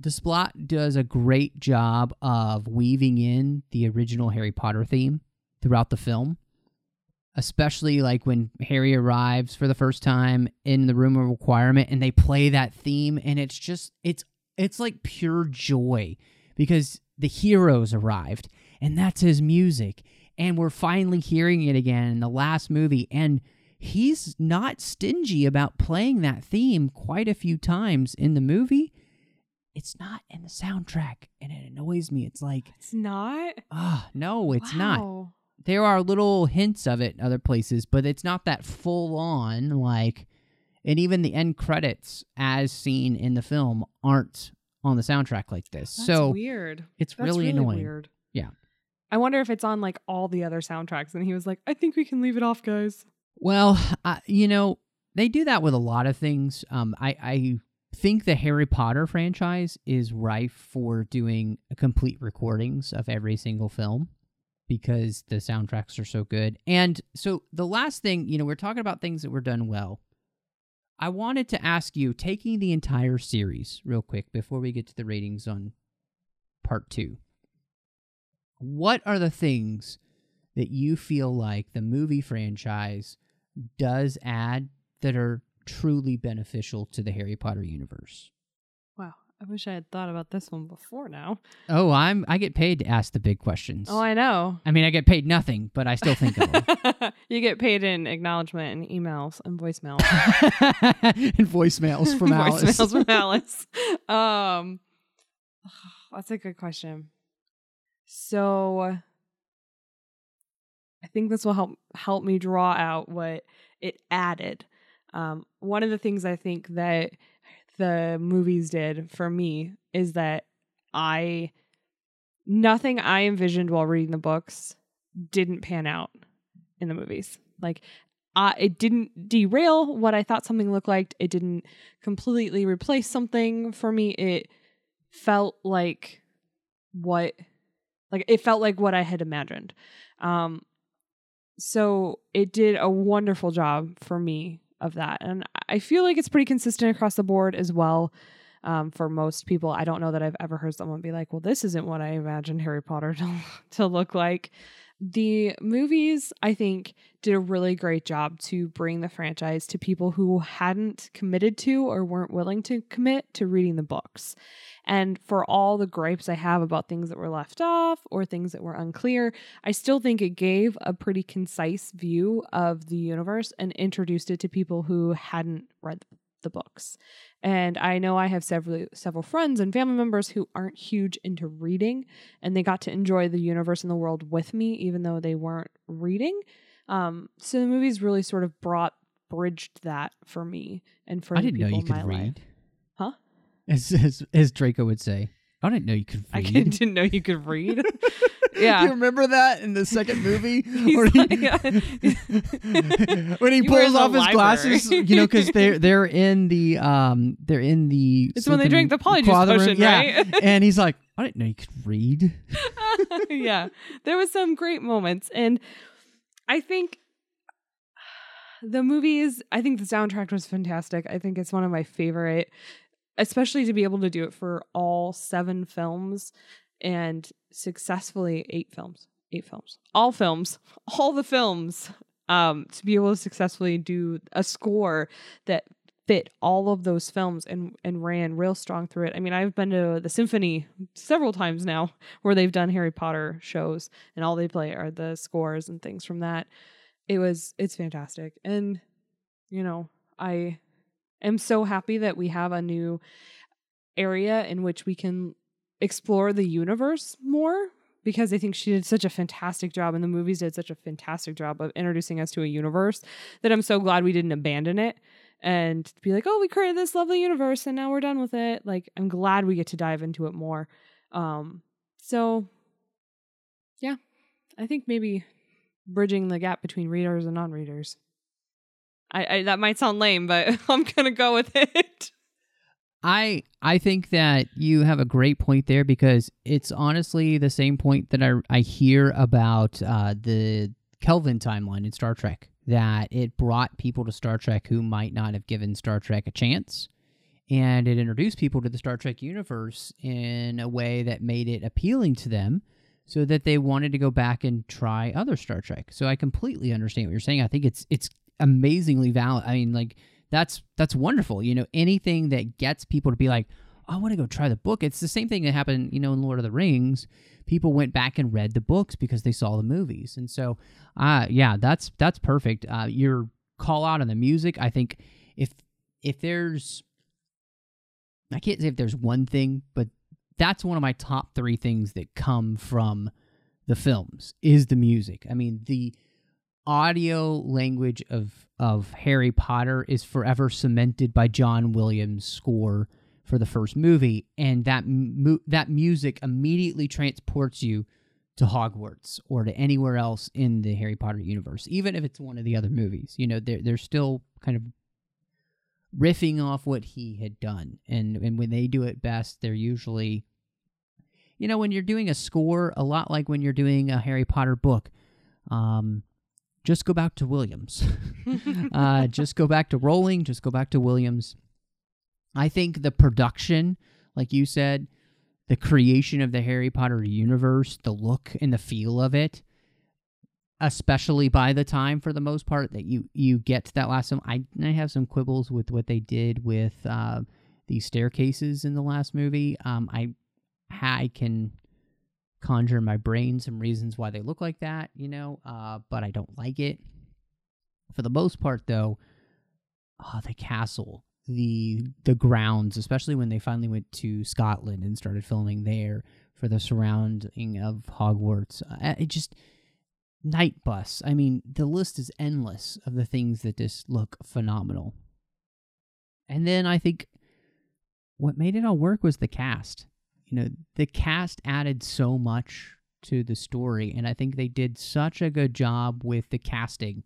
Desplat does a great job of weaving in the original Harry Potter theme throughout the film especially like when Harry arrives for the first time in the room of requirement and they play that theme and it's just it's it's like pure joy because the heroes arrived and that's his music and we're finally hearing it again in the last movie and he's not stingy about playing that theme quite a few times in the movie it's not in the soundtrack and it annoys me it's like It's not. ah no it's not Wow. There are little hints of it in other places, but it's not that full on like and even the end credits as seen in the film aren't on the soundtrack like this. That's so weird. it's That's really, annoying. Weird. Yeah. I wonder if it's on like all the other soundtracks, and he was like, "I think we can leave it off, guys." Well, uh, you know, they do that with a lot of things. Um, I, I think the Harry Potter franchise is rife for doing complete recordings of every single film because the soundtracks are so good. And so the last thing, you know, we're talking about things that were done well. I wanted to ask you, taking the entire series real quick before we get to the ratings on part two, what are the things that you feel like the movie franchise does add that are truly beneficial to the Harry Potter universe? I wish I had thought about this one before now. Oh, I'm I get paid to ask the big questions. Oh, I know. I mean, I get paid nothing, but I still think of them. [LAUGHS] you get paid in acknowledgement and emails and voicemails. [LAUGHS] and voicemails from [LAUGHS] Alice. voicemails from Alice. Um, [SIGHS] that's a good question. So, I think this will help help me draw out what it added. Um, one of the things I think that the movies did for me is that I nothing I envisioned while reading the books didn't pan out in the movies. Like uh, it didn't derail what I thought something looked like. It didn't completely replace something for me. It felt like what like it felt like what I had imagined. Um so it did a wonderful job for me of that. And I feel like it's pretty consistent across the board as well. Um, for most people, I don't know that I've ever heard someone be like, "Well, this isn't what I imagined Harry Potter [LAUGHS] to, to look like." The movies, I think, did a really great job to bring the franchise to people who hadn't committed to or weren't willing to commit to reading the books. And for all the gripes I have about things that were left off or things that were unclear, I still think it gave a pretty concise view of the universe and introduced it to people who hadn't read the books. And I know I have several several friends and family members who aren't huge into reading and they got to enjoy the universe and the world with me even though they weren't reading. Um, so the movies really sort of brought bridged that for me and for I didn't know people you in could my read. life. As, as as Draco would say. I didn't know you could read. I didn't know you could read. [LAUGHS] Yeah. you remember that in the second movie [LAUGHS] Where he- like- [LAUGHS] when he You were in pulls off his library. glasses, you know, because they're they're in the um they're in the It's when they drink the polyjuice quadrant, potion, yeah. right? and he's like, I didn't know you could read. yeah, there was some great moments, and I think [SIGHS] the movie is. I think the soundtrack was fantastic. I think it's one of my favorite, especially to be able to do it for all seven films and successfully eight films, eight films, all films, [LAUGHS] all the films. Um, to be able to successfully do a score that fit all of those films and and ran real strong through it. I mean, I've been to the symphony several times now where they've done Harry Potter shows and all they play are the scores and things from that. It was it's fantastic. And you know, I am so happy that we have a new area in which we can explore the universe more because I think she did such a fantastic job and the movies did such a fantastic job of introducing us to a universe that I'm so glad we didn't abandon it and be like, oh, we created this lovely universe and now we're done with it. Like, I'm glad we get to dive into it more. Um, so yeah, I think maybe bridging the gap between readers and non-readers. I, I that might sound lame, but [LAUGHS] I'm gonna go with it. I I think that you have a great point there because it's honestly the same point that I I hear about uh, the Kelvin timeline in Star Trek that it brought people to Star Trek who might not have given Star Trek a chance and it introduced people to the Star Trek universe in a way that made it appealing to them so that they wanted to go back and try other Star Trek. So I completely understand what you're saying. I think it's it's amazingly valid. I mean like that's that's wonderful. You know, anything that gets people to be like, I want to go try the book. It's the same thing that happened, you know, in Lord of the Rings. People went back and read the books because they saw the movies, and so, uh, yeah, that's that's perfect. Uh, your call out on the music, I think, if if there's, I can't say if there's one thing, but that's one of my top three things that come from the films is the music. I mean, the audio language of of Harry Potter is forever cemented by John Williams' score for the first movie, and that mu- that music immediately transports you to Hogwarts or to anywhere else in the Harry Potter universe, even if it's one of the other movies. You know, they're they're still kind of riffing off what he had done, and and when they do it best, they're usually, you know, when you're doing a score, a lot like when you're doing a Harry Potter book. Um, just go back to Williams. [LAUGHS] uh, just go back to Rowling. Just go back to Williams. I think the production, like you said, the creation of the Harry Potter universe, the look and the feel of it, especially by the time, for the most part, that you you get to that last film. I I have some quibbles with what they did with uh, these staircases in the last movie. Um, I I can conjure in my brain some reasons why they look like that, you know, uh, but I don't like it. For the most part, though, uh, the castle, the the grounds, especially when they finally went to Scotland and started filming there for the surrounding of Hogwarts, uh, it just night bus. I mean, the list is endless of the things that just look phenomenal. And then I think what made it all work was the cast you know the cast added so much to the story and i think they did such a good job with the casting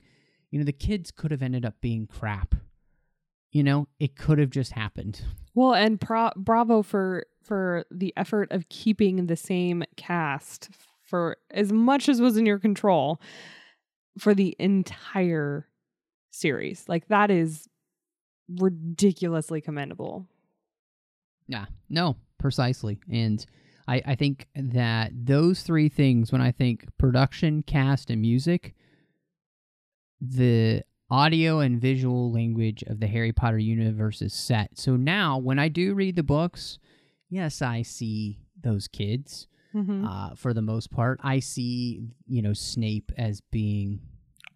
you know the kids could have ended up being crap you know it could have just happened Well, and pro- bravo for for the effort of keeping the same cast for as much as was in your control for the entire series. Like that is ridiculously commendable. Yeah. No precisely. And I, I think that those three things when i think production cast and music the audio and visual language of the harry potter universe is set. So now when i do read the books yes i see those kids. Mm-hmm. uh, for the most part i see you know snape as being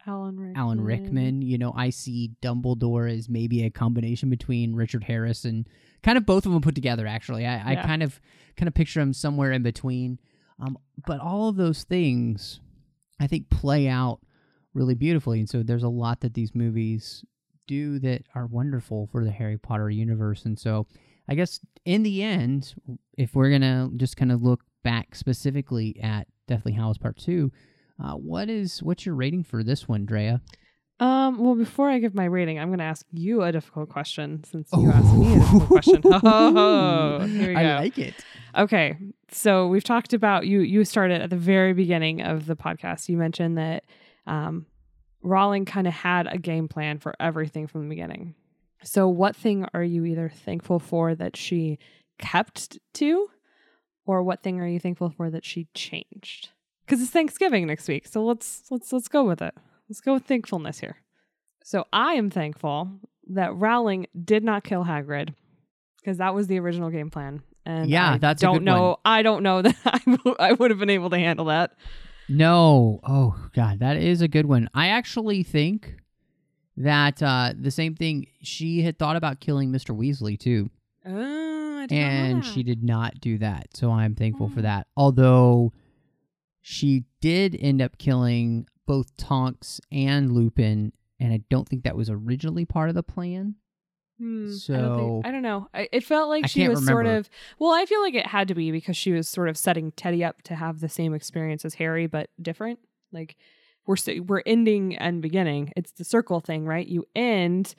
Alan Rickman. alan rickman. You know i see dumbledore as maybe a combination between richard harris and kind of both of them put together actually i, I kind of kind of picture him somewhere in between um, but all of those things i think play out really beautifully and so there's a lot that these movies do that are wonderful for the harry potter universe and so i guess in the end if we're gonna just kind of look back specifically at Deathly Hallows Part Two. Uh, what is what's your rating for this one, Drea? Um, well, before I give my rating, I'm going to ask you a difficult question since you asked me a difficult question. [LAUGHS] [LAUGHS] Oh, here we go. I like it. Okay, so we've talked about you. You started at the very beginning of the podcast. You mentioned that um, Rowling kind of had a game plan for everything from the beginning. So, what thing are you either thankful for that she kept to, or what thing are you thankful for that she changed? Because it's Thanksgiving next week, so let's let's let's go with it. Let's go with thankfulness here. So, I am thankful that Rowling did not kill Hagrid because that was the original game plan. And Yeah, I that's a don't good know. one. I don't know [LAUGHS] that I, w- I would have been able to handle that. No. Oh God, that is a good one. I actually think that uh, the same thing. She had thought about killing Mr. Weasley too, Oh, I did not know and she did not do that. So I'm thankful for Mm. that. Although she did end up killing both Tonks and Lupin, and I don't think that was originally part of the plan. Hmm, I don't, So- think, I don't know. I, it felt like I she was sort of. Well, I feel like it had to be because she was sort of setting Teddy up to have the same experience as Harry, but different. Like we're we're ending and beginning. It's the circle thing, right? You end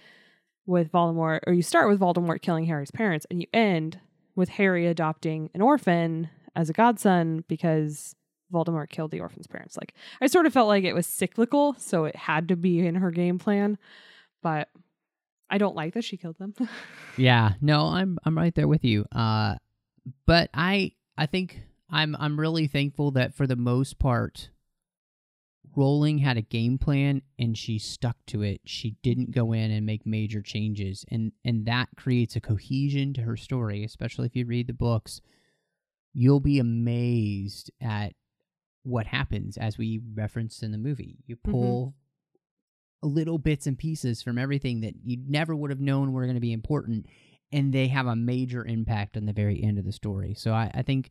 with Voldemort, or you start with Voldemort killing Harry's parents, and you end with Harry adopting an orphan as a godson because Voldemort killed the orphan's parents. Like I sort of felt like it was cyclical, so it had to be in her game plan, but. I don't like that she killed them. [LAUGHS] Yeah, no, I'm I'm right there with you. Uh, but I I think I'm I'm really thankful that for the most part, Rowling had a game plan and she stuck to it. She didn't go in and make major changes, and and that creates a cohesion to her story. Especially if you read the books, you'll be amazed at what happens as we referenced in the movie. You mm-hmm. pull little bits and pieces from everything that you never would have known were going to be important, and they have a major impact on the very end of the story. So I, I think,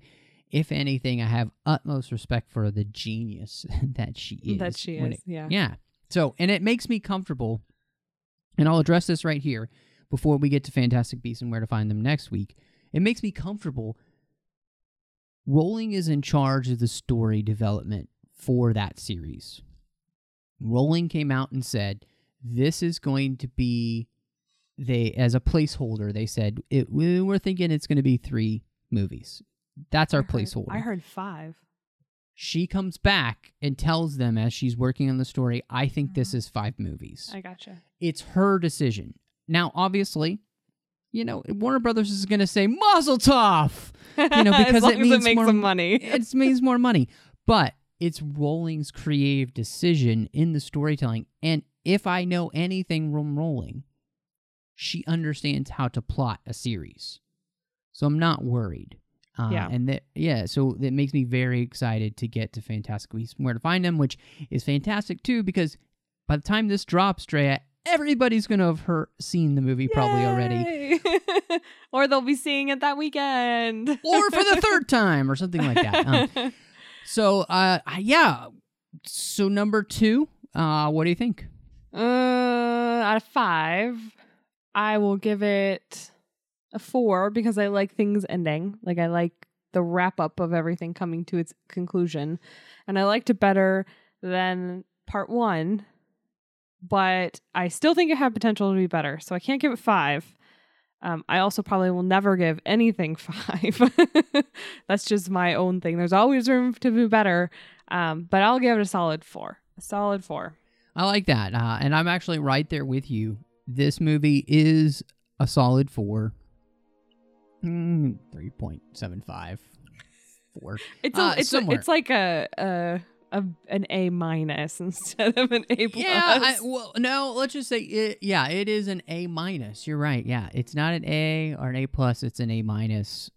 if anything, I have utmost respect for the genius [LAUGHS] that she is. that she is. it- yeah. yeah. So, and it makes me comfortable, and I'll address this right here before we get to Fantastic Beasts and where to find them next week. It makes me comfortable. Rowling is in charge of the story development for that series. Rowling came out and said, "This is going to be." They, as a placeholder, they said it, we- we're thinking it's going to be three movies. That's our I heard- placeholder I heard five. she comes back and tells them as she's working on the story, I think this is five movies. Mm-hmm. I gotcha. It's her decision. Now, obviously, you know, Warner Brothers is going to say Mazel Tov, you know, [LAUGHS] because it means it makes more some money. [LAUGHS] it means more money. But it's Rowling's creative decision in the storytelling. And if I know anything from Rowling, she understands how to plot a series. So I'm not worried. Uh, Yeah. And that, yeah, so that makes me very excited to get to Fantastic Beasts and Where to Find Them, which is fantastic too, because by the time this drops, Drea, everybody's going to have heard, seen the movie probably already. [LAUGHS] Or they'll be seeing it that weekend. Or for the third [LAUGHS] time, or something like that. Um, [LAUGHS] so, uh, yeah. So, number two, uh, what do you think? uh, out of five, I will give it a four because I like things ending. Like I like the wrap up of everything coming to its conclusion, and I liked it better than part one. But I still think it had potential to be better, so I can't give it five. Um, I also probably will never give anything [LAUGHS] five. [LAUGHS] That's just my own thing. There's always room to be better, um, but I'll give it a solid four. A solid four. I like that. Uh, and I'm actually right there with you. This movie is a solid four. Mm, 3.75. Four. [LAUGHS] It's a, Uh, it's a, it's like a, a a an A minus [LAUGHS] instead of an A plus. Yeah, I, well, no, let's just say, it, yeah, it is an A minus. You're right. Yeah, it's not an A or an A plus. It's an A minus,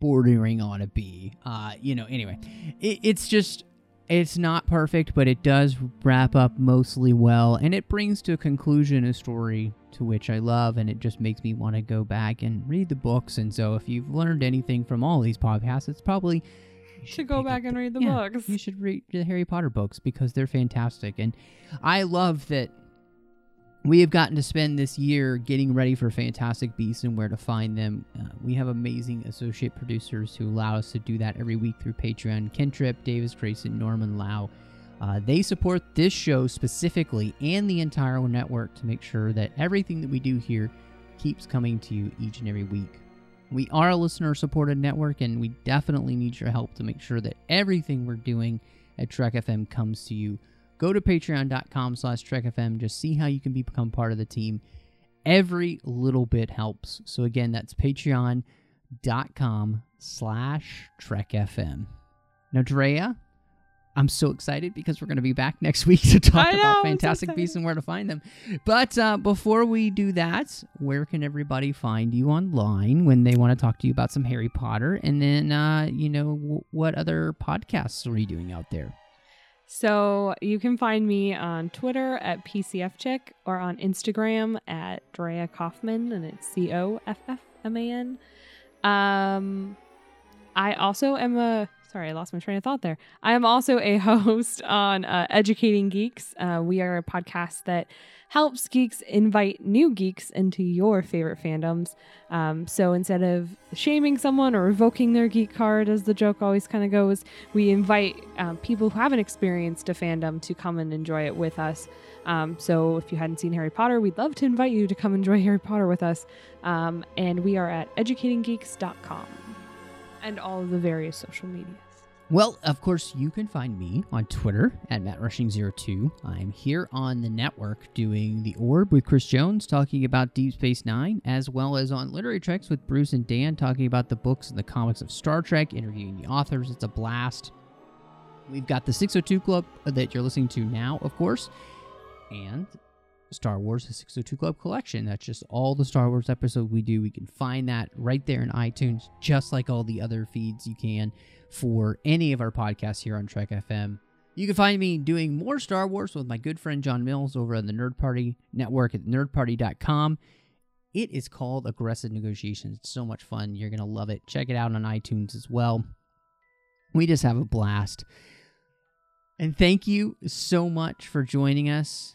bordering on a B. Uh, you know. Anyway, it, it's just, it's not perfect, but it does wrap up mostly well, and it brings to a conclusion a story to which I love, and it just makes me want to go back and read the books. And so, if you've learned anything from all these podcasts, it's probably should go back and read the yeah, books. You should read the Harry Potter books because they're fantastic. And I love that we have gotten to spend this year getting ready for Fantastic Beasts and where to find them. Uh, we have amazing associate producers who allow us to do that every week through Patreon. Ken Tripp, Davis Grayson, Norman Lao. Uh, they support this show specifically and the entire network to make sure that everything that we do here keeps coming to you each and every week. We are a listener supported network, and we definitely need your help to make sure that everything we're doing at Trek FM comes to you. Go to patreon.com slash trekfm just see how you can become part of the team. Every little bit helps. So again that's patreon.com slash trekfm now drea i'm so excited because we're going to be back next [LAUGHS] week to talk know, about I'm so fantastic beasts and where to find them. But uh, before we do that where can everybody find you online when they want to talk to you about some harry potter? And then uh, you know w- what other podcasts are you doing out there? So you can find me on Twitter at PCFChick or on Instagram at Drea Coffman, and it's C O F F M A N. Um, I also am a sorry, I lost my train of thought there. I am also a [LAUGHS] host on uh, Educating Geeks. Uh, we are a podcast that helps geeks invite new geeks into your favorite fandoms. Um, so instead of shaming someone or revoking their geek card, as the joke always kind of goes, we invite um, people who haven't experienced a fandom to come and enjoy it with us. Um, so if you hadn't seen Harry Potter, we'd love to invite you to come enjoy Harry Potter with us. Um, and we are at educatinggeeks.com and all of the various social medias. Well, of course, you can find me on Twitter at MattRushing02. I'm here on the network doing The Orb with Chris Jones, talking about Deep Space Nine, as well as on Literary Treks with Bruce and Dan, talking about the books and the comics of Star Trek, interviewing the authors. It's a blast. We've got the 602 Club that you're listening to now, of course, and Star Wars, the 602 Club collection. That's just all the Star Wars episodes we do. We can find that right there in iTunes, just like all the other feeds you can for any of our podcasts here on Trek FM. You can find me doing more Star Wars with my good friend John Mills over on the Nerd Party Network at nerdparty.com. It is called Aggressive Negotiations. It's so much fun. You're going to love it. Check it out on iTunes as well. We just have a blast. And thank you so much for joining us